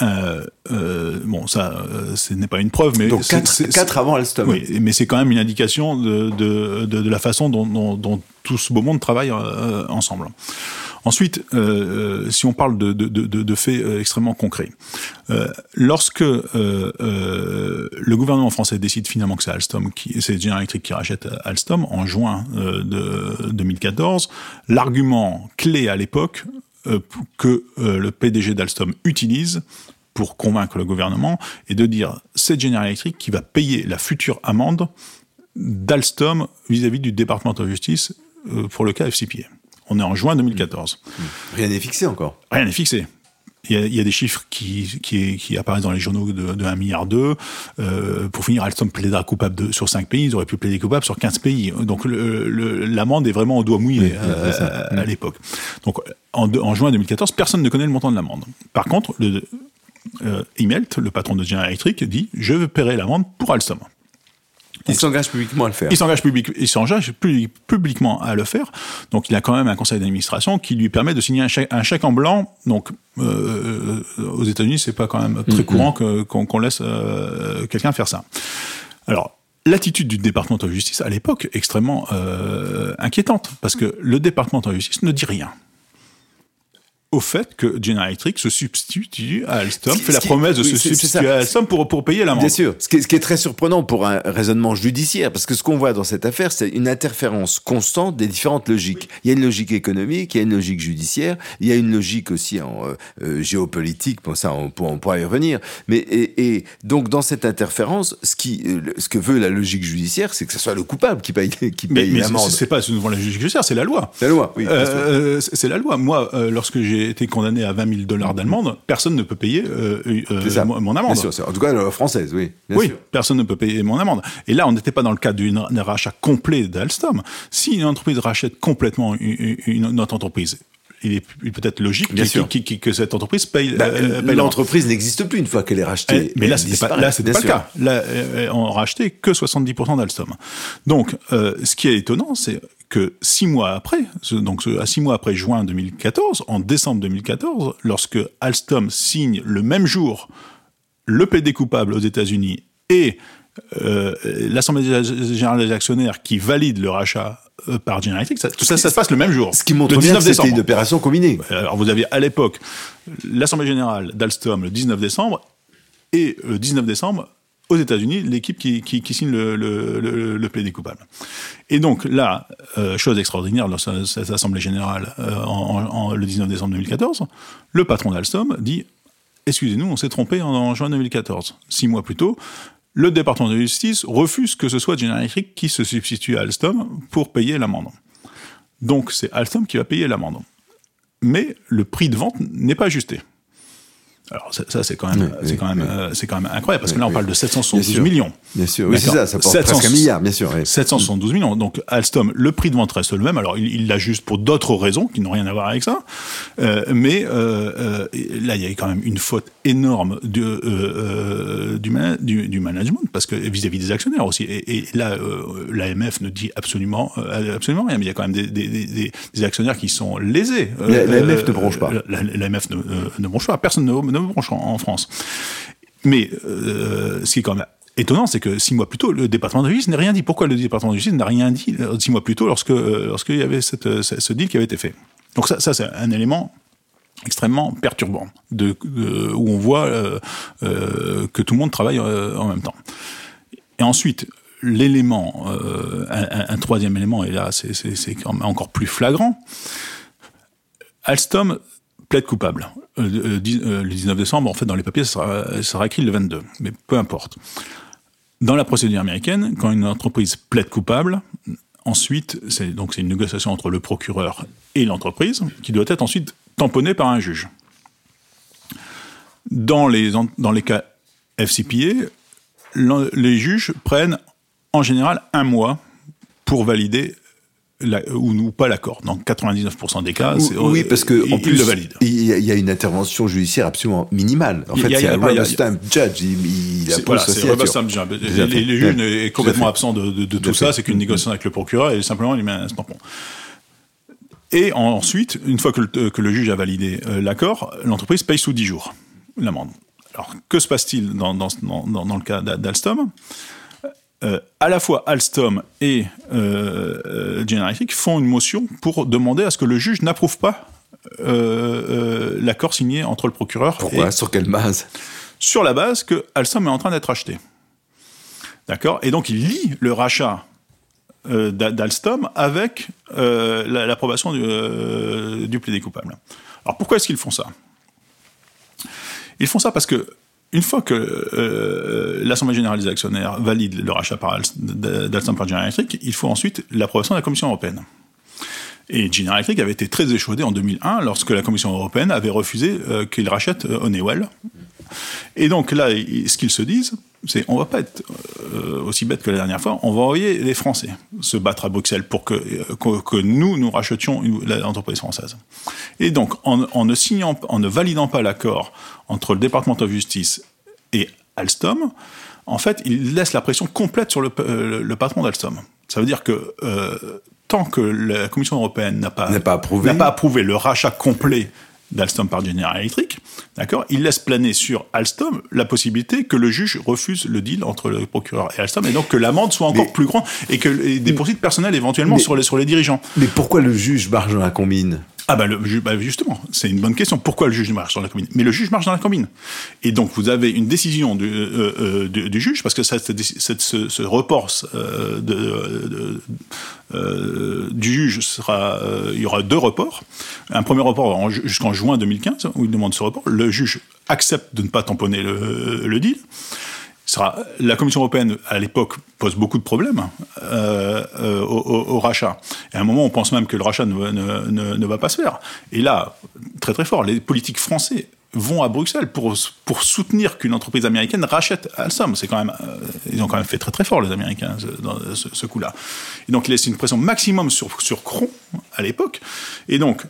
Euh, euh, bon, ça, euh, ce n'est pas une preuve, mais donc quatre, avant Alstom. Oui, mais c'est quand même une indication de, de, de, de la façon dont, dont, dont, tout ce beau monde travaille ensemble. Ensuite, euh, si on parle de, faits extrêmement concrets, lorsque le gouvernement français décide finalement que c'est Alstom, c'est General Electric qui rachète Alstom en juin de 2014, l'argument clé à l'époque euh, que euh, le PDG d'Alstom utilise pour convaincre le gouvernement et de dire c'est General Electric qui va payer la future amende d'Alstom vis-à-vis du département de justice euh, pour le cas FCPA. On est en juin 2014. Rien n'est fixé encore. Rien n'est fixé. Il y, a, des chiffres qui, qui, apparaissent dans les journaux de, de 1 milliard 2. Euh, pour finir, Alstom plaidera coupable de, sur 5 pays. Ils auraient pu plaider coupable sur 15 pays. Donc l'amende est vraiment au doigt mouillé euh, à, l'époque. Donc en, en, juin 2014, personne ne connaît le montant de l'amende. Par contre, le, euh, Immelt, le patron de General Electric, dit « Je paierai l'amende pour Alstom ». Il s'engage publiquement à le faire. Il s'engage public, publiquement à le faire. Donc il a quand même un conseil d'administration qui lui permet de signer un chèque, un chèque en blanc. Donc euh, aux États-Unis, c'est pas quand même très mm-hmm. courant qu'on laisse euh, quelqu'un faire ça. Alors l'attitude du département de justice à l'époque extrêmement euh, inquiétante parce que le département de justice ne dit rien au fait que General Electric se substitue à Alstom, fait la promesse de se substituer à Alstom pour, pour payer l'amende. Bien sûr. Ce qui, est, ce qui, est, très surprenant pour un raisonnement judiciaire, parce que ce qu'on voit dans cette affaire, c'est une interférence constante des différentes logiques. Il y a une logique économique, il y a une logique judiciaire, il y a une logique aussi en euh, euh géopolitique, pour ça on, on, pourra y revenir. Mais, et, et, donc dans cette interférence, ce, qui, euh, ce que veut la logique judiciaire, c'est que ce soit le coupable qui paye, [laughs] qui paye l'amende. Mais c'est pas souvent la logique judiciaire, c'est la loi. C'est la loi, oui. Euh, c'est la loi. Moi, lorsque j'ai j'ai été condamné à 20 000 dollars d'amende, personne ne peut payer euh, euh, mon amende. Bien sûr, en tout cas la française, oui. oui, personne ne peut payer mon amende. Et là, on n'était pas dans le cadre d'un rachat complet d'Alstom. Si une entreprise rachète complètement une, une autre entreprise, il est peut-être logique Bien sûr. que cette entreprise paye. Bah, euh, l'entreprise n'existe plus une fois qu'elle est rachetée. Eh, mais là, c'était pas, là, pas le cas. Là, euh, on racheté que 70% d'Alstom. Donc, euh, ce qui est étonnant, c'est que six mois après, donc à six mois après juin 2014, en décembre 2014, lorsque Alstom signe le même jour le PD coupable aux États-Unis et euh, l'Assemblée générale des actionnaires qui valide le rachat euh, par General Electric, ça, tout ça, ça se passe le même jour. Ce qui montre bien que c'était une opération combinée. Alors vous aviez à l'époque l'Assemblée générale d'Alstom le 19 décembre et le 19 décembre aux États-Unis l'équipe qui, qui, qui, signe le, le, le, le plaidé coupable. Et donc là, euh, chose extraordinaire dans cette Assemblée générale en, en, le 19 décembre 2014, le patron d'Alstom dit excusez-nous, on s'est trompé en, en, juin 2014. Six mois plus tôt, le département de justice refuse que ce soit General Electric qui se substitue à Alstom pour payer l'amende. Donc c'est Alstom qui va payer l'amende. Mais le prix de vente n'est pas ajusté. Alors ça, c'est quand même, c'est quand même, euh, c'est quand même incroyable parce que là on parle de 772 millions. Bien sûr, oui, c'est ça, ça porte presque un milliard, bien sûr. 772 millions. Donc Alstom, le prix de vente reste le même. Alors il l'ajuste pour d'autres raisons qui n'ont rien à voir avec ça, euh, mais euh, là il y a quand même une faute énorme de, du, du, du, management parce que vis-à-vis des actionnaires aussi. Et, et là l'AMF ne dit absolument, absolument rien, mais il y a quand même des, des, des, des actionnaires qui sont lésés. L'AMF ne bronche pas. L'AMF ne, ne bronche pas. Personne ne, ne branche en, France. Mais euh, ce qui est quand même étonnant, c'est que six mois plus tôt, le département de justice n'a rien dit. Pourquoi le département de justice n'a rien dit euh, six mois plus tôt lorsque euh, lorsqu'il y avait ce deal qui avait été fait? Donc ça, c'est un élément extrêmement perturbant, où on voit que tout le monde travaille en même temps. Et ensuite, l'élément, un, un, troisième élément, et là c'est encore plus flagrant, Alstom plaide coupable. Euh, euh, euh, le 19 décembre, en fait, dans les papiers, ça sera, écrit le 22, mais peu importe. Dans la procédure américaine, quand une entreprise plaide coupable, ensuite, c'est donc une négociation entre le procureur et l'entreprise qui doit être ensuite tamponnée par un juge. Dans les, dans les cas FCPA, les juges prennent en général un mois pour valider ou, pas l'accord. Dans 99% des cas, oui, parce que en plus, le valide. Il y, a une intervention judiciaire absolument minimale. En fait, c'est un rubber stamp judge. Il, il voilà, c'est rubber stamp judge. Le juge est complètement absent de, de, de tout ça. C'est qu'une négociation avec le procureur et simplement il met un tampon. Et ensuite, une fois que le, que le juge a validé euh, l'accord, l'entreprise paye sous 10 jours l'amende. Alors, que se passe-t-il dans, dans, dans, dans, le cas d'Alstom? Euh, à la fois Alstom et euh, euh, General Electric font une motion pour demander à ce que le juge n'approuve pas euh, l'accord signé entre le procureur. Pourquoi? Sur quelle base? Sur la base que Alstom est en train d'être acheté. D'accord? Et donc il lie le rachat d'Alstom avec l'approbation du, du plaidé coupable. Alors pourquoi est-ce qu'ils font ça? Ils font ça parce que une fois que euh, l'Assemblée générale des actionnaires valide le rachat d'Alstom par General Electric, il faut ensuite l'approbation de la Commission européenne. Et General Electric avait été très échaudé en 2001 lorsque la Commission européenne avait refusé euh, qu'il rachète euh, Honeywell. Et donc là, ce qu'ils se disent, c'est on va pas être euh, aussi bête que la dernière fois, on va envoyer les Français se battre à Bruxelles pour que, que, que nous, nous rachetions l'entreprise française. Et donc, en, en, ne signant, en ne validant pas l'accord entre le département de justice et Alstom, en fait, il laisse la pression complète sur le, euh, le, patron d'Alstom. Ça veut dire que euh, tant que la Commission européenne n'a pas, pas, approuvé. pas approuvé le rachat complet d'Alstom par General Electric, d'accord, il laisse planer sur Alstom la possibilité que le juge refuse le deal entre le procureur et Alstom, et donc que l'amende soit encore plus grande et que des poursuites personnelles éventuellement sur les sur les dirigeants. Mais pourquoi le juge marche dans la combine? Ah bah, le, bah justement, c'est une bonne question. Pourquoi le juge marche dans la combine Mais le juge marche dans la combine. Et donc vous avez une décision du, euh, euh, juge, parce que cette, ce, report euh, du juge sera, il y aura deux reports. Un premier report jusqu'en juin 2015 où il demande ce report. Le juge accepte de ne pas tamponner le deal la Commission européenne, à l'époque, pose beaucoup de problèmes euh, euh, au, rachat. Et à un moment, on pense même que le rachat ne, va pas se faire. Et là, très très fort, les politiques français vont à Bruxelles pour, soutenir qu'une entreprise américaine rachète Alstom. C'est quand même, euh, ils ont quand même fait très très fort les Américains dans ce, coup-là. Et donc laisse une pression maximum sur sur Cron à l'époque. Et donc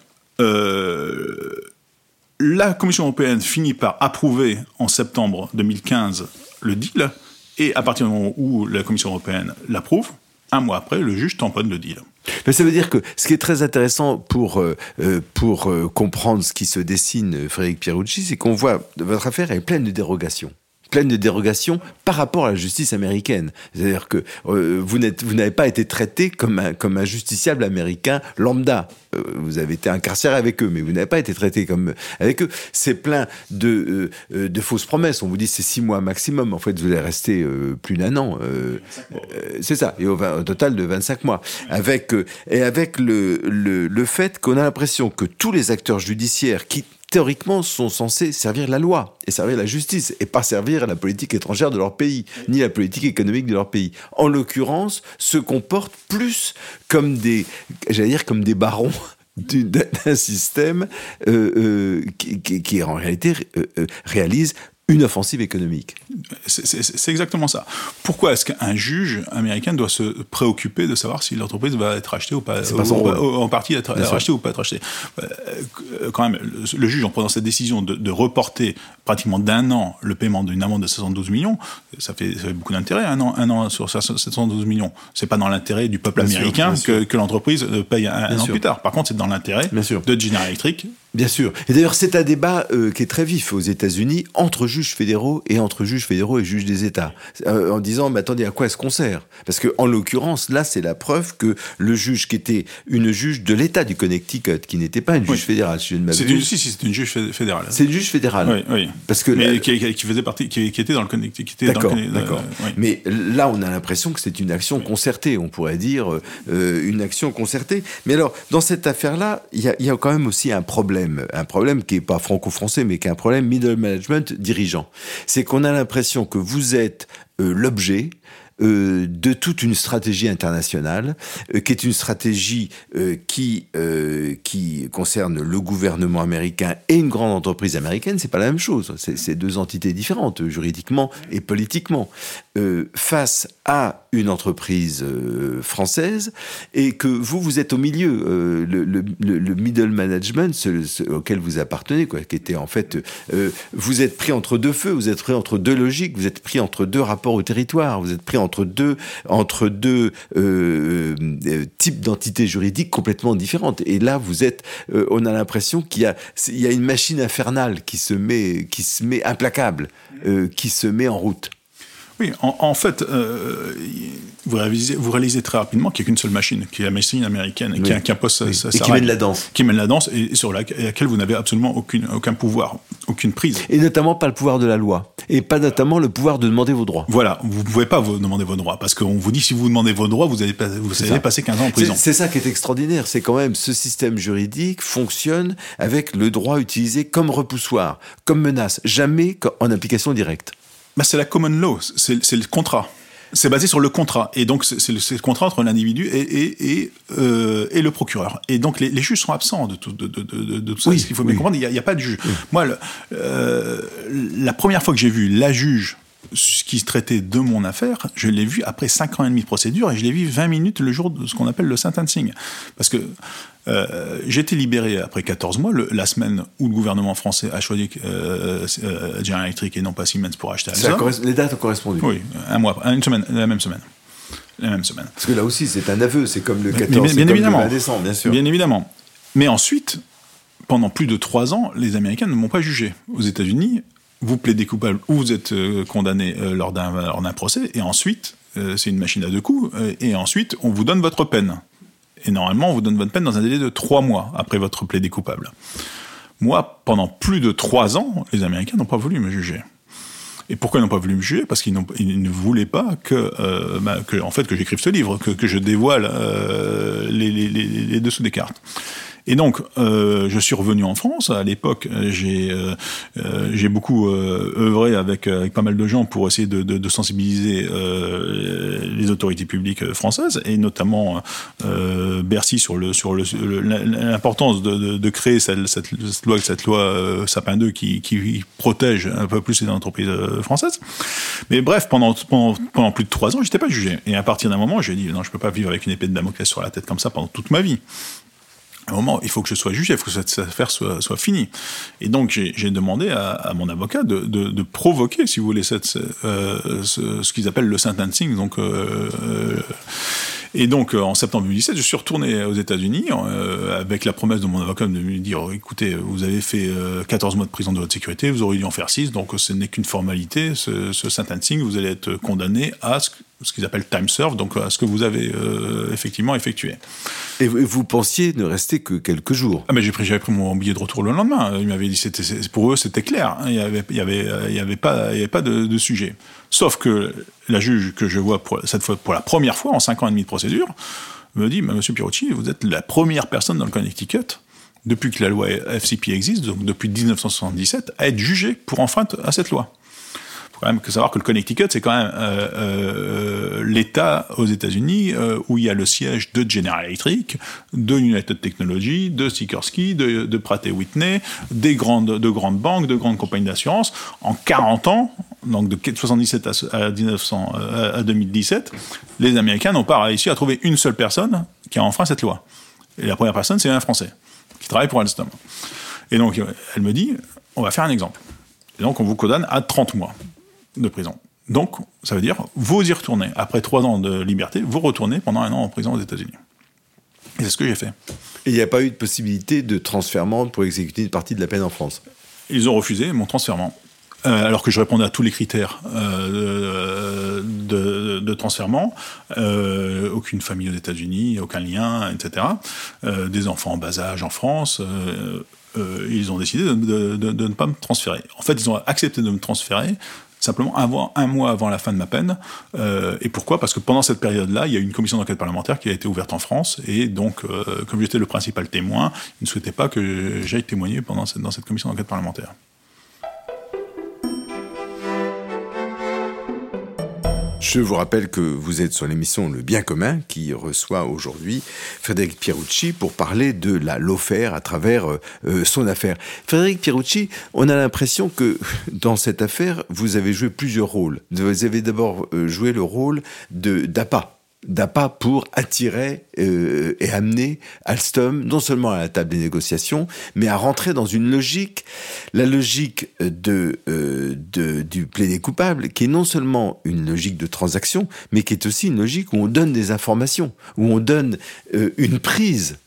la Commission européenne finit par approuver en septembre 2015 le deal. Et à partir du moment où la Commission européenne l'approuve, un mois après, le juge tamponne le deal. Mais ça veut dire que ce qui est très intéressant pour, euh, euh, pour euh, comprendre ce qui se dessine, Frédéric Pierucci, c'est qu'on voit votre affaire est pleine de dérogations pleine de dérogations par rapport à la justice américaine. C'est-à-dire que euh, vous n'avez pas été traité comme un, comme un justiciable américain lambda. Euh, vous avez été incarcéré avec eux, mais vous n'avez pas été traité comme avec eux. C'est plein de, euh, de fausses promesses. On vous dit c'est six mois maximum. En fait, vous allez rester plus d'un an. c'est ça. Et au, au, total de 25 mois. Avec, et avec le, le, le fait qu'on a l'impression que tous les acteurs judiciaires qui théoriquement, sont censés servir la loi et servir la justice et pas servir la politique étrangère de leur pays, ni la politique économique de leur pays. En l'occurrence, se comportent plus comme des, j'allais dire, comme des barons [laughs] d'un système euh, euh, qui, qui, en réalité euh, réalise une offensive économique. C'est exactement ça. Pourquoi est-ce qu'un juge américain doit se préoccuper de savoir si l'entreprise va être achetée ou pas, en partie être rachetée ou pas être achetée euh, Quand même, le, juge, en prenant cette décision de, reporter pratiquement d'un an le paiement d'une amende de 72 millions, ça fait, beaucoup d'intérêt, un an, un an sur 72 millions. C'est pas dans l'intérêt du peuple américain que, l'entreprise paye un, an plus tard. Par contre, c'est dans l'intérêt de General Electric Bien sûr. Et d'ailleurs, c'est un débat euh, qui est très vif aux États-Unis entre juges fédéraux et entre juges fédéraux et juges des États, euh, en disant mais attendez à quoi est-ce qu'on sert? Parce que en l'occurrence, là, c'est la preuve que le juge qui était une juge de l'État du Connecticut, qui n'était pas une juge fédérale, si je ne C'est une, si, c'est une juge fédérale. C'est une juge fédérale. Oui, oui. Parce que mais qui, faisait partie, qui, était dans le Connecticut. D'accord, d'accord. Mais là, on a l'impression que c'est une action concertée. On pourrait dire euh, une action concertée. Mais alors, dans cette affaire-là, il y, y a quand même aussi un problème un problème qui est pas franco-français, mais qui est un problème middle management dirigeant. C'est qu'on a l'impression que vous êtes euh, l'objet euh, de toute une stratégie internationale, euh, qui est une stratégie euh, qui, qui concerne le gouvernement américain et une grande entreprise américaine. C'est pas la même chose. C'est deux entités différentes, juridiquement et politiquement, face à une entreprise française, et que vous, vous êtes au milieu. Le, le, middle management auquel vous appartenez, quoi, qui était en fait, vous êtes pris entre deux feux, vous êtes pris entre deux logiques, vous êtes pris entre deux rapports au territoire, vous êtes pris entre deux, entre deux euh, euh, types d'entités juridiques complètement différentes. Et là, vous êtes, euh, on a l'impression qu'il y a, y a une machine infernale qui se met, qui se met implacable, qui se met en route. Oui, en, fait, euh, vous, réalisez, vous, réalisez, très rapidement qu'il n'y a qu'une seule machine, qui est la machine américaine, qui, qui, impose sa, sa, et qui mène la danse. Qui mène la danse et sur laquelle vous n'avez absolument aucune, aucun pouvoir, aucune prise. Et notamment pas le pouvoir de la loi. Et pas notamment le pouvoir de demander vos droits. Voilà, vous ne pouvez pas vous demander vos droits, parce qu'on vous dit si vous demandez vos droits, vous allez, vous allez passer 15 ans en prison. C'est ça qui est extraordinaire, c'est quand même ce système juridique fonctionne avec le droit utilisé comme repoussoir, comme menace, jamais en application directe bah, C'est la common law, c'est le contrat. C'est basé sur le contrat. Et donc, c'est le, contrat entre l'individu et, et, et, euh, et, le procureur. Et donc, les, les, juges sont absents de tout, de, de, de, de tout ça. Oui, Ce qu'il faut bien comprendre, il n'y a, a, pas de juge. Moi, le, euh, la première fois que j'ai vu la juge qui se traitait de mon affaire, je l'ai vu après 5 ans et demi de procédure et je l'ai vu 20 minutes le jour de ce qu'on appelle le sentencing. Parce que euh, j'ai été libéré après 14 mois, la semaine où le gouvernement français a choisi euh, euh, General Electric et non pas Siemens pour acheter Alstom. Les dates ont correspondu. Oui, un mois, une semaine, la même semaine. La même semaine. Parce que là aussi, c'est un aveu, c'est comme le 14 bien, évidemment, le 20 décembre, bien sûr. Bien évidemment. Mais ensuite, pendant plus de trois ans, les Américains ne m'ont pas jugé. Aux États-Unis, vous plaidez coupable ou vous êtes condamné lors d'un procès, et ensuite, c'est une machine à deux coups, et ensuite, on vous donne votre peine. Et normalement, on vous donne votre peine dans un délai de trois mois après votre plaidé coupable. Moi, pendant plus de trois ans, les Américains n'ont pas voulu me juger. Et pourquoi ils n'ont pas voulu me juger? Parce qu'ils ne voulaient pas que, euh, bah, que, en fait, que j'écrive ce livre, que, je dévoile euh, les, dessous des cartes. Et donc, euh, je suis revenu en France. À l'époque, j'ai euh, euh, j'ai beaucoup euh, œuvré avec, avec pas mal de gens pour essayer de, de, de sensibiliser les autorités publiques françaises et notamment Bercy sur le sur le l'importance de, de, créer cette, cette, loi cette loi Sapin 2 qui, qui protège un peu plus les entreprises françaises. Mais bref, pendant pendant, pendant plus de trois ans, j'étais pas jugé. Et à partir d'un moment, j'ai dit non, je peux pas vivre avec une épée de Damoclès sur la tête comme ça pendant toute ma vie moment, il faut que je sois jugé, il faut que cette affaire soit, finie. Et donc, j'ai demandé à, mon avocat de, provoquer, si vous voulez, euh, ce, qu'ils appellent le sentencing. Donc, euh, et donc, en septembre 2017, je suis retourné aux États-Unis euh, avec la promesse de mon avocat de me dire écoutez, vous avez fait 14 mois de prison de haute sécurité, vous auriez dû en faire 6, donc ce n'est qu'une formalité, ce, ce sentencing, vous allez être condamné à ce ce qu'ils appellent time serve, donc à ce que vous avez euh, effectivement effectué. Et vous pensiez ne rester que quelques jours? Ah mais j'ai pris, j'avais pris mon billet de retour le lendemain. Il m'avait dit c'était pour eux c'était clair. Hein. Il y avait il y avait il y avait pas il y avait pas de, de, sujet. Sauf que la juge que je vois pour, cette fois pour la première fois en cinq ans et demi de procédure me dit Monsieur Pirochi, vous êtes la première personne dans le Connecticut depuis que la loi FCP existe, donc depuis 1977, à être jugée pour enfreinte à cette loi quand même que savoir que le Connecticut, c'est quand même euh, euh, l'État aux États-Unis euh, où il y a le siège de General Electric, de United Technologies, de Sikorsky, de, de Pratt Whitney, des grandes, de grandes banques, de grandes compagnies d'assurance. En 40 ans, donc de 77 à, 1900, à 2017, les Américains n'ont pas réussi à trouver une seule personne qui a enfreint cette loi. Et la première personne, c'est un Français qui travaille pour Alstom. Et donc, elle me dit, on va faire un exemple. Et donc, on vous condamne à 30 mois de prison. Donc, ça veut dire, vous y retournez. Après trois ans de liberté, vous retournez pendant un an en prison aux États-Unis. Et c'est ce que j'ai fait. Et il n'y a pas eu de possibilité de transfèrement pour exécuter une partie de la peine en France? Ils ont refusé mon transfèrement. Euh, alors que je répondais à tous les critères euh, de, de, euh, aucune famille aux États-Unis, aucun lien, etc. Euh, des enfants en bas âge en France. Ils ont décidé de, ne pas me transférer. En fait, ils ont accepté de me transférer simplement avant, un mois avant la fin de ma peine. Euh, et pourquoi? Parce que pendant cette période-là, il y a eu une commission d'enquête parlementaire qui a été ouverte en France, et donc, euh, comme j'étais le principal témoin, ils ne souhaitaient pas que j'aille témoigner dans cette commission d'enquête parlementaire. Je vous rappelle que vous êtes sur l'émission Le Bien commun qui reçoit aujourd'hui Frédéric Pierucci pour parler de la Lofer à travers euh, son affaire. Frédéric Pierucci, on a l'impression que dans cette affaire, vous avez joué plusieurs rôles. Vous avez d'abord euh, joué le rôle de d'APA, d'APA pour attirer euh, et amener Alstom non seulement à la table des négociations, mais à rentrer dans une logique, la logique de, euh, de du plaidé coupable, qui est non seulement une logique de transaction, mais qui est aussi une logique où on donne des informations, où on donne euh, une prise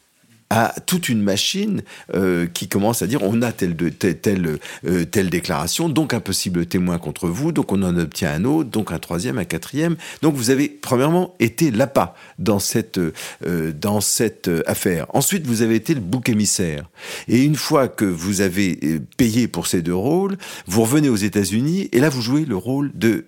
à toute une machine euh, qui commence à dire on a telle, telle, telle, euh, telle, déclaration, donc un possible témoin contre vous, donc on en obtient un autre, donc un troisième, un quatrième. Donc vous avez premièrement été l'appât dans cette, euh, dans cette affaire. Ensuite, vous avez été le bouc émissaire. Et une fois que vous avez payé pour ces deux rôles, vous revenez aux États-Unis et là vous jouez le rôle de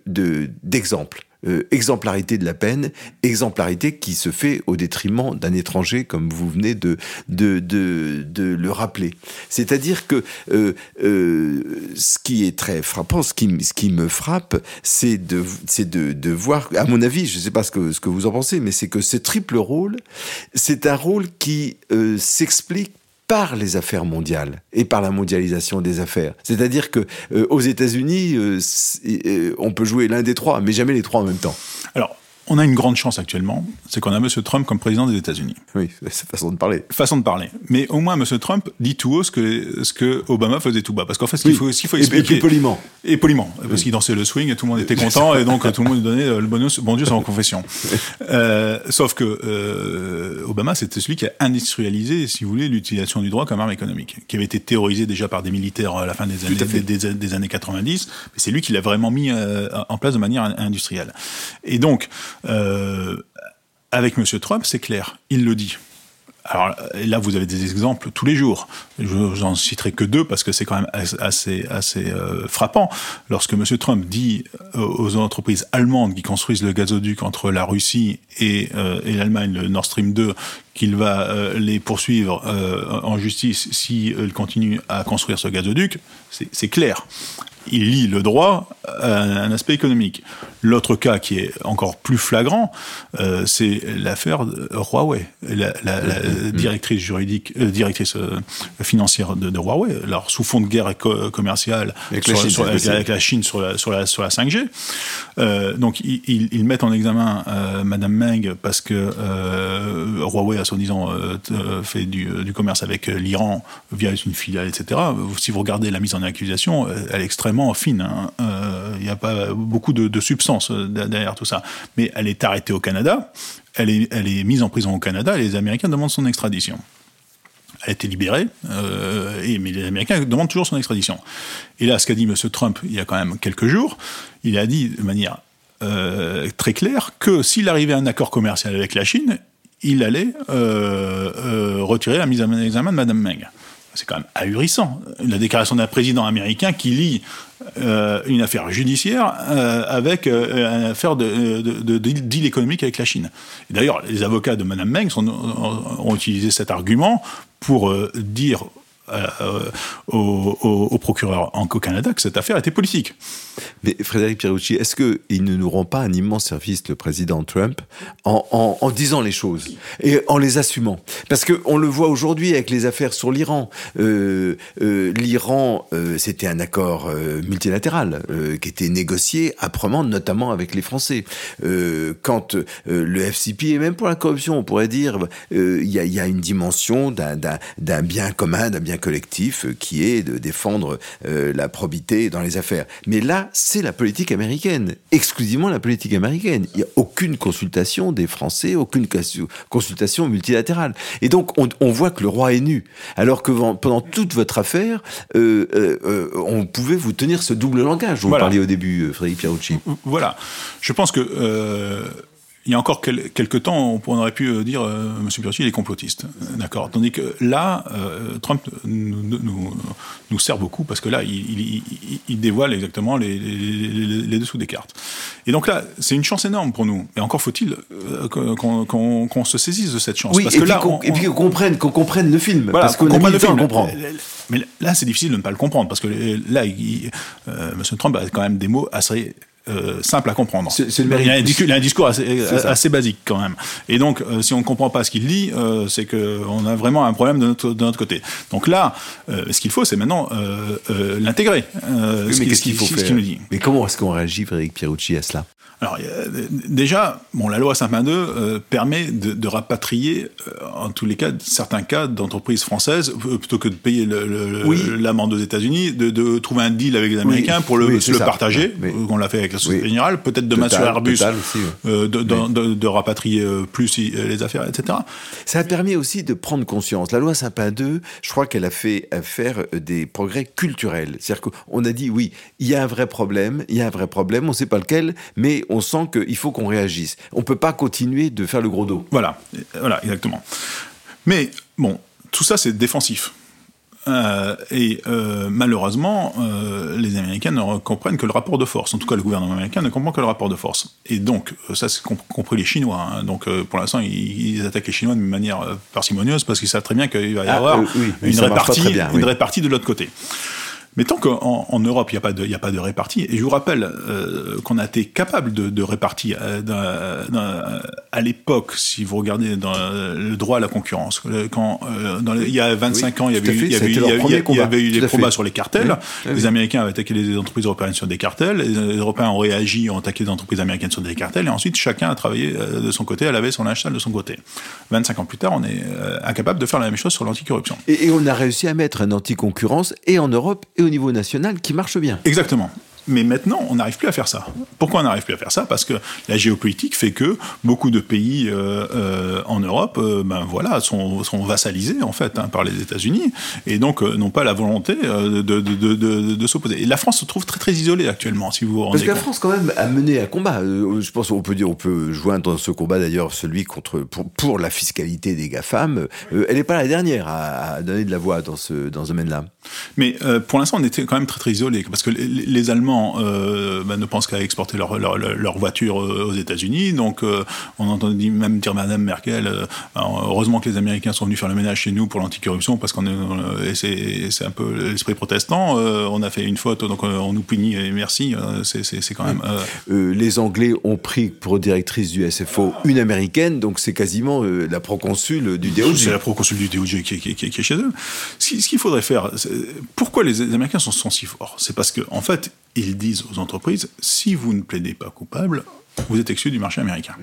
d'exemple. Euh, exemplarité de la peine, exemplarité qui se fait au détriment d'un étranger, comme vous venez de, le rappeler. C'est-à-dire que euh, euh, ce qui est très frappant, ce qui, me frappe, c'est de, voir, à mon avis, je ne sais pas ce que vous en pensez, mais c'est que ce triple rôle, c'est un rôle qui s'explique par les affaires mondiales et par la mondialisation des affaires. C'est-à-dire que euh, aux États-Unis, euh, euh, on peut jouer l'un des trois, mais jamais les trois en même temps. Alors, on a une grande chance actuellement, c'est qu'on a M. Trump comme président des États-Unis. Oui, c'est façon de parler. Façon de parler. Mais au moins, M. Trump dit tout haut ce que, ce que Obama faisait tout bas. Parce qu'en fait, ce qu'il faut, faut expliquer. Et, poliment. Et poliment. Parce qu'il dansait le swing et tout le monde était content et donc tout le monde donnait le bonus, bon Dieu sans confession. Euh, sauf que euh, Obama, c'était celui qui a industrialisé, si vous voulez, l'utilisation du droit comme arme économique, qui avait été théorisé déjà par des militaires à la fin des années, des, des, années 90. Mais c'est lui qui l'a vraiment mis euh, en place de manière industrielle. Et donc, euh, avec M. Trump, c'est clair, il le dit. Alors là, vous avez des exemples tous les jours. Je n'en citerai que deux parce que c'est quand même assez, assez euh, frappant. Lorsque M. Trump dit euh, aux entreprises allemandes qui construisent le gazoduc entre la Russie et, et l'Allemagne, le Nord Stream 2, qu'il va les poursuivre en justice s'ils continuent à construire ce gazoduc, c'est clair il lie le droit à un aspect économique. L'autre cas qui est encore plus flagrant, euh, c'est l'affaire Huawei. La, la, la, mm-hmm. directrice juridique, euh, directrice euh, financière de, de, Huawei, alors sous fond de guerre commerciale avec, sur, la Chine, sur, avec, la Chine sur la, sur la, sur la 5G. Euh, donc ils, ils, mettent en examen euh, Madame Meng parce que Huawei a soi-disant fait du, du, commerce avec l'Iran via une filiale, etc. Si vous regardez la mise en accusation, elle est extrêmement fine. Hein. Il n'y a pas beaucoup de, de substance euh, derrière tout ça. Mais elle est arrêtée au Canada, elle est, mise en prison au Canada et les Américains demandent son extradition. Elle a été libérée, euh, mais les Américains demandent toujours son extradition. Et là, ce qu'a dit M. Trump il y a quand même quelques jours, il a dit de manière euh, très claire que s'il arrivait à un accord commercial avec la Chine, il allait retirer la mise en examen de Mme Meng c'est quand même ahurissant. La déclaration d'un président américain qui lie euh, une affaire judiciaire euh, avec euh, une affaire de, de, deal économique avec la Chine. D'ailleurs, les avocats de Mme Meng ont utilisé cet argument pour dire euh, au, procureur en Canada que cette affaire était politique. Mais Frédéric Pierucci, est-ce qu'il ne nous rend pas un immense service, le président Trump, en, disant les choses et en les assumant? Parce qu'on le voit aujourd'hui avec les affaires sur l'Iran. Euh, euh, L'Iran, c'était un accord multilatéral qui était négocié âprement, notamment avec les Français. quand le FCP, et même pour la corruption, on pourrait dire, il y, a, une dimension d'un bien commun, d'un bien collectif euh, qui est de défendre euh, la probité dans les affaires. Mais là, c'est la politique américaine, exclusivement la politique américaine. Il n'y a aucune consultation des Français, aucune consultation multilatérale. Et donc, on, on voit que le roi est nu. Alors que pendant toute votre affaire, euh, euh, on pouvait vous tenir ce double langage dont vous parliez au début, Frédéric Pierucci. Voilà. Je pense que il y a encore quelques temps, on aurait pu euh, dire euh, M. Pierucci, il est complotiste. D'accord. Tandis que là, euh, Trump nous, nous, sert beaucoup parce que là, il, il, dévoile exactement les, les, dessous des cartes. Et donc là, c'est une chance énorme pour nous. Et encore faut-il qu'on se saisisse de cette chance. Oui, parce et, que puis là, et puis qu'on comprenne, qu'on comprenne le film. Voilà, parce qu'on comprenne le film. comprendre. Mais là, c'est difficile de ne pas le comprendre parce que là, M. Trump a quand même des mots assez euh, simple à comprendre. il, a un discours, assez, basique quand même. Et donc, euh, si on ne comprend pas ce qu'il dit, euh, c'est qu'on a vraiment un problème de notre, de notre côté. Donc là, ce qu'il faut, c'est maintenant l'intégrer. mais qu'est-ce qu'il faut faire Mais comment est-ce qu'on réagit, Frédéric Pierucci, à cela? Alors déjà, bon, la loi 522 euh, permet de, de rapatrier, euh, en tous les cas, certains cas d'entreprises françaises, euh, plutôt que de payer l'amende aux États-Unis, de, de, trouver un deal avec les Américains pour le, le partager, on l'a fait avec la Société Générale, peut-être demain sur Airbus, de, de, rapatrier plus les affaires, etc. Ça a permis aussi de prendre conscience. La loi 522, je crois qu'elle a fait faire des progrès culturels. C'est-à-dire qu'on a dit, oui, il y a un vrai problème, il y a un vrai problème, on ne sait pas lequel, mais on sent qu'il faut qu'on réagisse. On ne peut pas continuer de faire le gros dos. Voilà, voilà, exactement. Mais bon, tout ça c'est défensif. Euh, et euh, malheureusement, euh, les Américains ne comprennent que le rapport de force. En tout cas, le gouvernement américain ne comprend que le rapport de force. Et donc, ça, c'est compris les Chinois. Hein. Donc, pour l'instant, ils, attaquent les Chinois de manière parcimonieuse parce qu'ils savent très bien qu'il va y ah, avoir une, répartie, une répartie de l'autre côté. Mais tant qu'en en Europe, il n'y a, pas de, a pas de répartie, et je vous rappelle euh, qu'on a été capable de, de répartir euh, à l'époque, si vous regardez dans le droit à la concurrence, quand euh, dans il y a 25 ans, il y avait eu, il y avait, il y avait eu des combats sur les cartels. Les Américains avaient attaqué les entreprises européennes sur des cartels, les Européens ont réagi, ont attaqué les entreprises américaines sur des cartels, et ensuite chacun a travaillé de son côté, a lavé son linge sale de son côté. 25 ans plus tard, on est incapable de faire la même chose sur l'anticorruption. Et, et on a réussi à mettre un anticoncurrence et en Europe et au niveau national qui marche bien. Exactement. Mais maintenant, on n'arrive plus à faire ça. Pourquoi on n'arrive plus à faire ça? Parce que la géopolitique fait que beaucoup de pays euh, euh, en Europe, euh, ben voilà, sont, sont, vassalisés en fait hein, par les États-Unis et donc n'ont pas la volonté de, de, de, de s'opposer. Et la France se trouve très très isolée actuellement, si vous vous rendez Parce que la France quand même a mené un combat. je pense qu'on peut dire, on peut joindre dans ce combat d'ailleurs celui contre pour, pour, la fiscalité des GAFAM. elle n'est pas la dernière à, à, donner de la voix dans ce dans ce domaine-là. Mais pour l'instant, on était quand même très très isolés parce que les, les Allemands euh, bah, ne pensent qu'à exporter leur, leur, leur, voiture euh, aux États-Unis. Donc, euh, on entend même dire Madame Merkel, heureusement que les Américains sont venus faire le ménage chez nous pour l'anticorruption, parce qu'on est, c'est un peu l'esprit protestant. on a fait une faute, donc on nous punit et merci. c'est quand même. les Anglais ont pris pour directrice du SFO une Américaine, donc c'est quasiment la proconsul du DOJ. C'est la proconsul du DOJ qui, qui, qui, est chez eux. Ce qu'il faudrait faire, pourquoi les Américains sont, sont si forts? C'est parce qu'en en fait, ils disent aux entreprises, si vous ne plaidez pas coupable, vous êtes exclu du marché américain.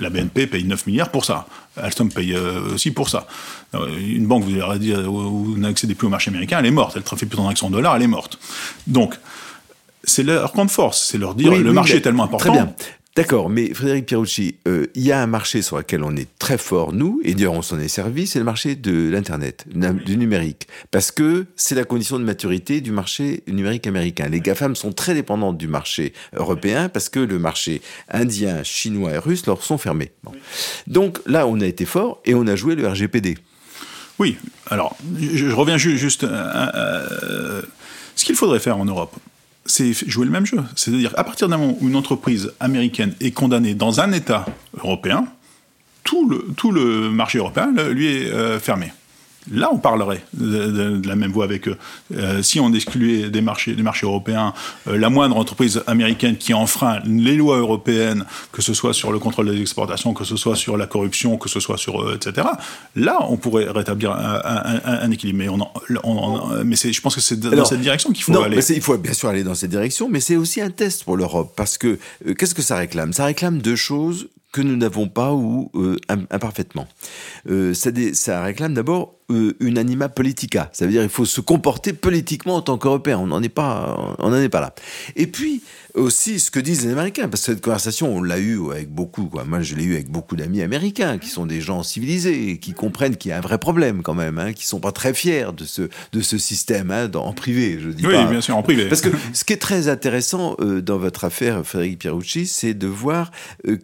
La BNP paye 9 milliards pour ça. Alstom paye euh, aussi pour ça. Euh, une banque, vous allez dire, vous n'accédez plus au marché américain, elle est morte. Elle fait plus de transactions en dollars, elle est morte. Donc, c'est leur compte force, c'est leur dire le marché est tellement important. Très bien. D'accord, mais Frédéric Pierucci, euh, il y a un marché sur lequel on est très fort, nous, et d'ailleurs on s'en est servi, c'est le marché de l'Internet, du numérique. Parce que c'est la condition de maturité du marché numérique américain. Les GAFAM sont très dépendantes du marché européen parce que le marché indien, chinois et russe leur sont fermés. Donc là, on a été fort et on a joué le RGPD. Oui, alors je, reviens juste. Euh, ce qu'il faudrait faire en Europe, c'est jouer le même jeu. C'est-à-dire, à partir d'un moment où une entreprise américaine est condamnée dans un État européen, tout le, marché européen lui est euh, fermé. Là, on parlerait de, la même voie avec eux. Euh, si on excluait des marchés, des marchés européens, euh, la moindre entreprise américaine qui enfreint les lois européennes, que ce soit sur le contrôle des exportations, que ce soit sur la corruption, que ce soit sur euh, etc. Là, on pourrait rétablir un, équilibre. Mais, on, mais je pense que c'est dans cette direction qu'il faut non, aller. Mais il faut bien sûr aller dans cette direction, mais c'est aussi un test pour l'Europe parce que qu'est-ce que ça réclame? Ça réclame deux choses que nous n'avons pas ou imparfaitement. Ça, ça, réclame d'abord euh, une anima politica. Ça veut dire qu'il faut se comporter politiquement en tant qu'Européen. On n'en est pas, on n'en est pas là. Et puis aussi ce que disent les Américains, parce que cette conversation, on l'a eu avec beaucoup. Quoi. Moi, je l'ai eu avec beaucoup d'amis américains qui sont des gens civilisés, qui comprennent qu'il y a un vrai problème quand même, hein, qui sont pas très fiers de ce de ce système hein, en privé. Je dis oui, pas. bien sûr, en privé. Parce que ce qui est très intéressant dans votre affaire, Frédéric Pierucci, c'est de voir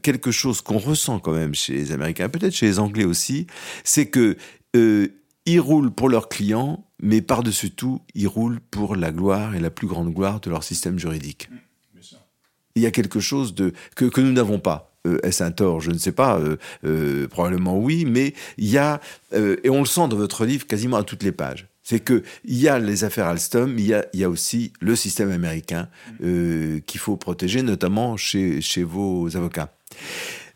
quelque chose qu'on ressent quand même chez les Américains, peut-être chez les Anglais aussi, c'est que euh, ils roulent pour leurs clients, mais par-dessus tout, ils roulent pour la gloire et la plus grande gloire de leur système juridique. Il y a quelque chose de que, que nous n'avons pas. Euh, Est-ce un tort? Je ne sais pas. Euh, euh, probablement oui, mais il y a et on le sent dans votre livre quasiment à toutes les pages c'est qu'il y a les affaires Alstom, il y a, il y a aussi le système américain euh, qu'il faut protéger, notamment chez, chez vos avocats.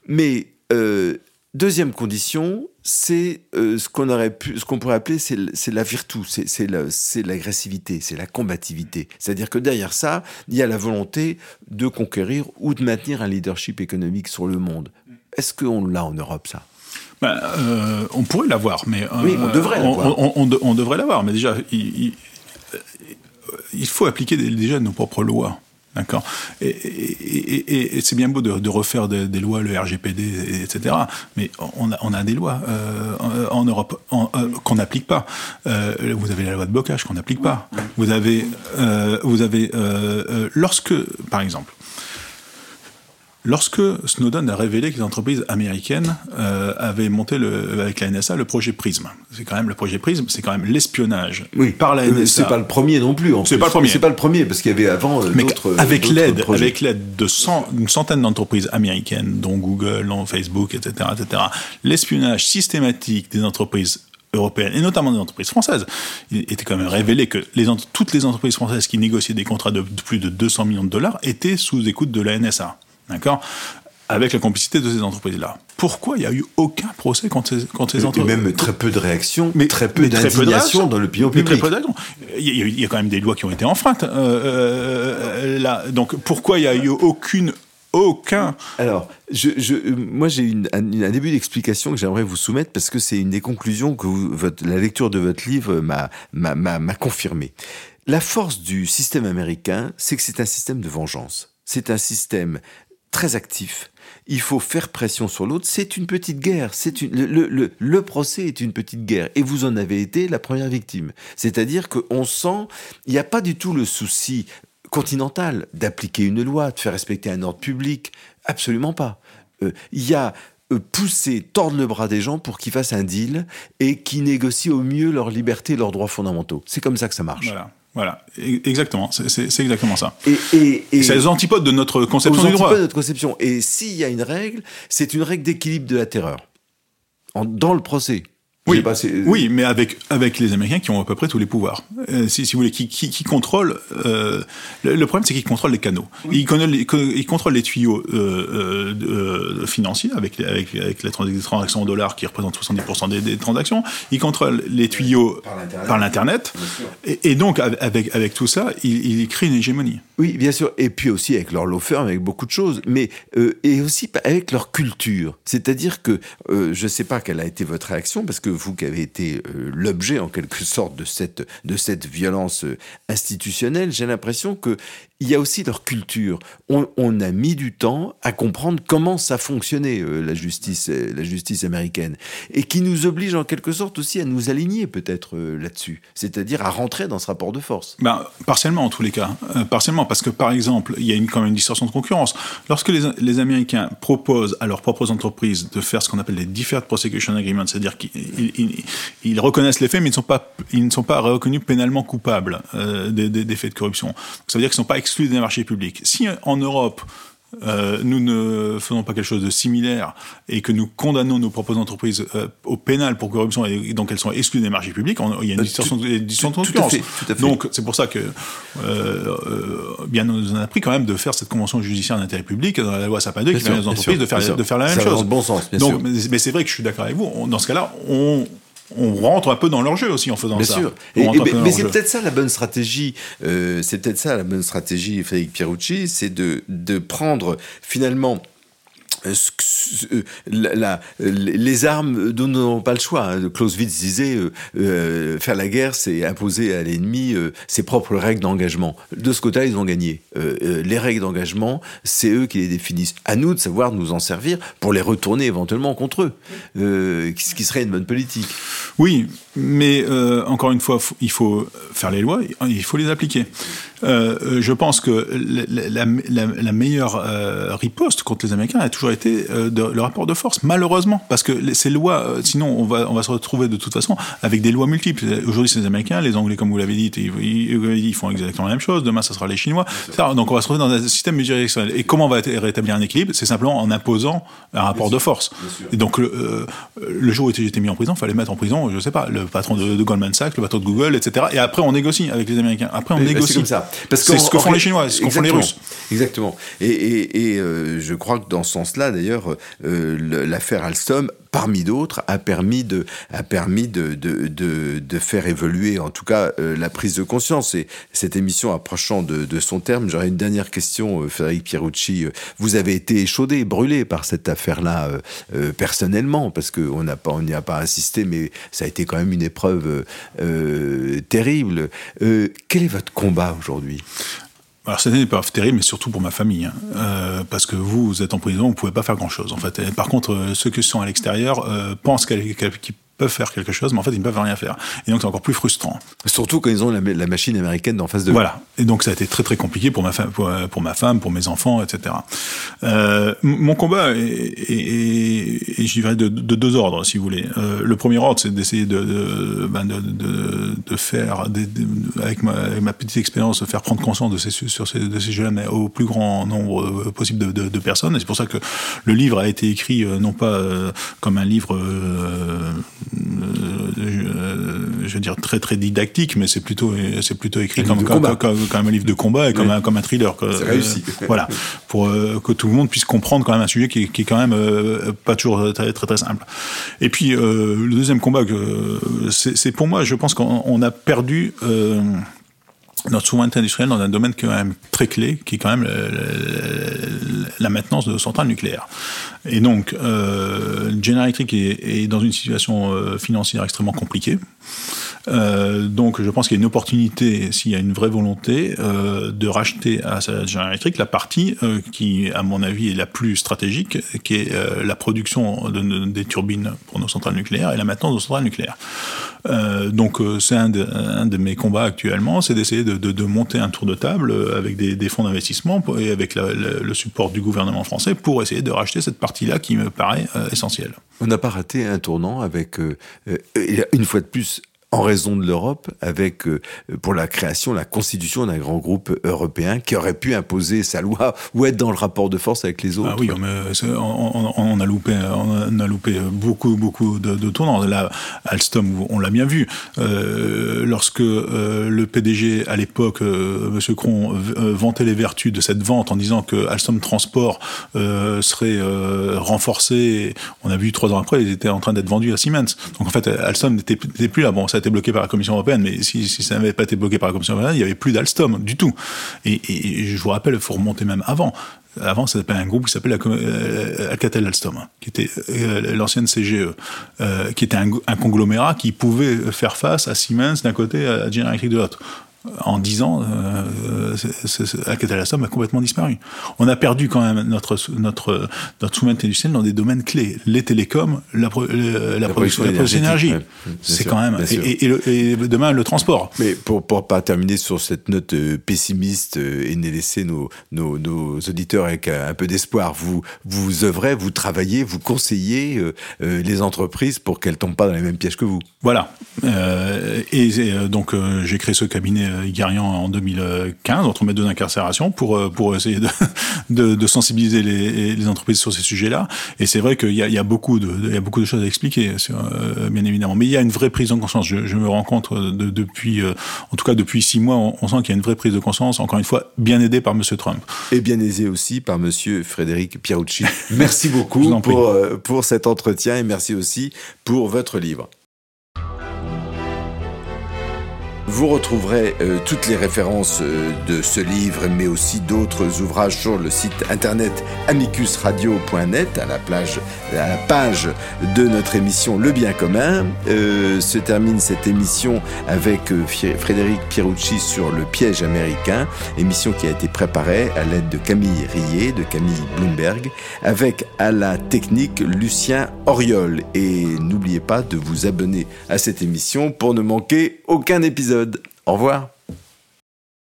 Mais deuxième condition, c'est euh, ce qu'on aurait pu, ce qu'on pourrait appeler, c'est la vertu, c'est l'agressivité, c'est la combativité. C'est-à-dire que derrière ça, il y a la volonté de conquérir ou de maintenir un leadership économique sur le monde. Est-ce qu'on l'a en Europe ça? Ben, euh, On pourrait l'avoir, mais oui, on devrait l'avoir. On, on, on, devrait l'avoir, mais déjà, il, il, il faut appliquer déjà nos propres lois. D'accord Et, et, et, c'est bien beau de, de refaire des, des, lois, le RGPD, etc. Mais on a, on a des lois euh, en Europe euh, qu'on n'applique pas. Euh, vous avez la loi de blocage qu'on n'applique pas. Vous avez, euh, vous avez euh, lorsque, par exemple, Lorsque Snowden a révélé que les entreprises américaines euh, avaient monté le, avec la NSA le projet PRISM, c'est quand même le projet PRISM, c'est quand même l'espionnage oui. par la NSA. Euh, c'est pas le premier non plus. C'est pas le premier. C'est pas le premier parce qu'il y avait avant euh, d'autres. Avec l'aide, avec l'aide de cent, une centaine d'entreprises américaines, dont Google, dont Facebook, etc., etc. L'espionnage systématique des entreprises européennes, et notamment des entreprises françaises. Il était quand même révélé que les, toutes les entreprises françaises qui négociaient des contrats de, de plus de 200 millions de dollars étaient sous écoute de la NSA. D'accord? Avec la complicité de ces entreprises-là. Pourquoi il n'y a eu aucun procès contre ces, contre ces entreprises? même très peu de réactions, mais très peu d'indignation dans le pays public. Très peu il, y a, il y a quand même des lois qui ont été enfreintes. Euh, euh, là. Donc pourquoi il n'y a eu aucune aucun. Alors, je, je, moi, j'ai une, un, un, début d'explication que j'aimerais vous soumettre parce que c'est une des conclusions que vous, votre, la lecture de votre livre m'a confirmé. La force du système américain, c'est que c'est un système de vengeance. C'est un système très actif. Il faut faire pression sur l'autre. C'est une petite guerre. C'est le, le, procès est une petite guerre. Et vous en avez été la première victime. C'est-à-dire qu'on sent, il n'y a pas du tout le souci continental d'appliquer une loi, de faire respecter un ordre public. Absolument pas. Euh, il y a euh, pousser, tordre le bras des gens pour qu'ils fassent un deal et qu'ils négocient au mieux leur liberté et leurs droits fondamentaux. C'est comme ça que ça marche. Voilà. Voilà, e-, exactement, c'est exactement ça. Et, et, et c'est les antipodes de notre conception du droit. de notre conception. Et s'il y a une règle, c'est une règle d'équilibre de la terreur. En, dans le procès. Oui, oui, mais avec avec les Américains qui ont à peu près tous les pouvoirs. Euh, si, si, vous voulez, qui, qui, qui contrôlent. Euh, le, problème, c'est qu'ils contrôlent les canaux. Ils, ils, contrôlent les tuyaux euh, financiers avec, avec, avec les transactions en dollars qui représentent 70% des, des, transactions. Ils contrôlent les tuyaux par l'Internet. Et, et, donc, avec, avec tout ça, ils, ils, créent une hégémonie. Oui, bien sûr. Et puis aussi avec leur law firm, avec beaucoup de choses. Mais, et aussi avec leur culture. C'est-à-dire que, je ne sais pas quelle a été votre réaction, parce que vous qui avez été euh, l'objet en quelque sorte de cette, violence euh, institutionnelle, j'ai l'impression que il y a aussi leur culture. On, a mis du temps à comprendre comment ça fonctionnait euh, la justice, la justice américaine, et qui nous oblige en quelque sorte aussi à nous aligner peut-être là-dessus, c'est-à-dire à rentrer dans ce rapport de force. Ben, partiellement en tous les cas, partiellement parce que par exemple, il y a quand même une distorsion de concurrence. Lorsque les, Américains proposent à leurs propres entreprises de faire ce qu'on appelle les deferred prosecution agreements, c'est-à-dire qu'ils ils, reconnaissent les faits, mais ils ne sont pas, ils ne sont pas reconnus pénalement coupables euh, des, faits de corruption. Ça veut dire qu'ils ne sont pas exclus des marchés publics. Si en Europe, euh, nous ne faisons pas quelque chose de similaire et que nous condamnons nos propres entreprises euh, au pénal pour corruption et donc elles sont exclues des marchés publics, il y a une distorsion de concurrence. Donc c'est pour ça que euh, bien nous en a pris quand même de faire cette convention judiciaire d'intérêt public dans la loi Sapin 2 qui permet aux entreprises de faire, de faire la même chose. Bon sens, bien donc, sûr. Mais, c'est vrai que je suis d'accord avec vous. dans ce cas-là, on on rentre un peu dans leur jeu aussi en faisant ça. Bien sûr. mais, c'est peut-être ça la bonne stratégie. Euh, c'est peut-être ça la bonne stratégie, Frédéric Pierucci, c'est de, de prendre finalement euh, euh, la, les armes dont nous n'avons pas le choix. Hein. Clausewitz disait euh, faire la guerre, c'est imposer à l'ennemi ses propres règles d'engagement. De ce côté-là, ils ont gagné. les règles d'engagement, c'est eux qui les définissent. À nous de savoir nous en servir pour les retourner éventuellement contre eux, ce qui serait une bonne politique. Oui, mais encore une fois, il faut faire les lois, il faut les appliquer. Je pense que la, la meilleure riposte contre les Américains a toujours été euh, le rapport de force, malheureusement, parce que ces lois, euh, sinon on va, on va se retrouver de toute façon avec des lois multiples. Aujourd'hui, c'est les Américains, les Anglais, comme vous l'avez dit, ils, font exactement la même chose. Demain, ça sera les Chinois. Donc, on va se retrouver dans un système multidirectionnel. Et comment on va rétablir un équilibre? C'est simplement en imposant un rapport de force. Et donc, le, euh, le jour où j'étais mis en prison, il fallait mettre en prison, je sais pas, le patron de, Goldman Sachs, le patron de Google, etc. Et après, on négocie avec les Américains. Après, on négocie. Comme ça. Parce que c'est ce que font les Chinois, ce que font les Russes. Exactement. Et, et, et je crois que dans ce sens-là, d'ailleurs, euh, l'affaire Alstom, parmi d'autres, a permis de, a permis de, de, de, de faire évoluer, en tout cas, euh, la prise de conscience. Et cette émission approchant de, de son terme, j'aurais une dernière question, euh, Frédéric Pierucci. Vous avez été échaudé, brûlé par cette affaire-là personnellement, parce qu'on n'y a pas assisté, mais ça a été quand même une épreuve terrible. quel est votre combat aujourd'hui? Alors c'était une épreuve terrible, mais surtout pour ma famille, hein. euh, parce que vous, vous êtes en prison, vous pouvez pas faire grand-chose en fait. Par contre, euh, ceux qui sont à l'extérieur euh, pensent qu'ils peuvent faire quelque chose, mais en fait, ils ne peuvent rien faire. Et donc, c'est encore plus frustrant. Surtout quand ils ont la, machine américaine en face de Voilà. Et donc, ça a été très, très compliqué pour ma, femme, pour, ma femme, pour mes enfants, etc. Euh, mon combat est, je dirais, de, deux ordres, si vous voulez. Euh, le premier ordre, c'est d'essayer de, de, ben de, faire, avec ma, ma, petite expérience, de faire prendre conscience de ces, sur ces, de ces mais au plus grand nombre euh, possible de, personnes. Et c'est pour ça que le livre a été écrit, non pas comme un livre euh, je veux dire très très didactique, mais c'est plutôt c'est plutôt écrit comme, comme, un livre de combat et comme un comme un thriller. C'est réussi. voilà, pour euh, que tout le monde puisse comprendre quand même un sujet qui, qui est quand même euh, pas toujours très, très très simple. Et puis le deuxième combat c'est pour moi, je pense qu'on a perdu notre souveraineté industrielle dans un domaine qui est quand même très clé, qui est quand même la maintenance de centrales nucléaires. Et donc, euh, General Electric est, dans une situation euh, financière extrêmement compliquée. Euh, donc je pense qu'il y a une opportunité, s'il y a une vraie volonté, de racheter à génération électrique la partie qui, à mon avis, est la plus stratégique, qui est la production de, des turbines pour nos centrales nucléaires et la maintenance de nos centrales nucléaires. Donc c'est un, de mes combats actuellement, c'est d'essayer de, monter un tour de table avec des, fonds d'investissement et avec le, support du gouvernement français pour essayer de racheter cette partie-là qui me paraît essentielle. On n'a pas raté un tournant avec, une fois de plus, en raison de l'Europe, avec euh, pour la création, la constitution d'un grand groupe européen qui aurait pu imposer sa loi ou être dans le rapport de force avec les autres. Ah oui, mais on, on, a loupé, on a loupé beaucoup, beaucoup de, de tournants. Là, Alstom, on l'a bien vu. Euh, lorsque euh, le PDG à l'époque, euh, Monsieur Cron, euh, vantait les vertus de cette vente en disant que Alstom Transport euh, serait renforcé, on a vu trois ans après, ils étaient en train d'être vendus à Siemens. Donc en fait, Alstom n'était plus là. Été bloqué par la Commission européenne, mais si, ça n'avait pas été bloqué par la Commission européenne, il n'y avait plus d'Alstom du tout. Et, je vous rappelle, il faut remonter même avant. Avant, ça s'appelait un groupe qui s'appelait euh, Alcatel Alstom, qui était euh, l'ancienne CGE, euh, qui était un, un, conglomérat qui pouvait faire face à Siemens d'un côté, à General Electric de l'autre en dix ans, euh, Alcatel Alstom a complètement disparu. On a perdu quand même notre notre notre souveraineté industrielle dans des domaines clés, les télécoms, la, la, la, production, d'énergie. Ouais, c'est quand même et, et, et, demain le transport. Mais pour pour pas terminer sur cette note euh, pessimiste euh, et ne laisser nos, nos nos auditeurs avec un peu d'espoir, vous vous œuvrez, vous travaillez, vous conseillez euh, euh les entreprises pour qu'elles tombent pas dans les mêmes pièges que vous. Voilà. Euh, et, donc j'ai créé ce cabinet Igarian en 2015, entre mes deux incarcérations, pour, euh, pour essayer de, [laughs] de, de sensibiliser les, les, entreprises sur ces sujets-là. Et c'est vrai qu'il y a, il y, a beaucoup de, il y a beaucoup de choses à expliquer, euh, bien évidemment. Mais il y a une vraie prise de conscience. Je, je me rends compte de, depuis, euh, en tout cas depuis six mois, on, on sent qu'il y a une vraie prise de conscience, encore une fois, bien aidé par Monsieur Trump. Et bien aidé aussi par Monsieur Frédéric Pierucci. [laughs] Merci beaucoup pour, pour cet entretien et merci aussi pour votre livre. Vous retrouverez euh, toutes les références euh, de ce livre, mais aussi d'autres ouvrages sur le site internet amicusradio.net, à la, plage, à la page de notre émission Le Bien commun. Euh, se termine cette émission avec euh, Frédéric Pierucci sur le piège américain, émission qui a été préparée à l'aide de Camille Rillet, de Camille Bloomberg, avec à la technique Lucien Oriol. Et n'oubliez pas de vous abonner à cette émission pour ne manquer aucun Au revoir.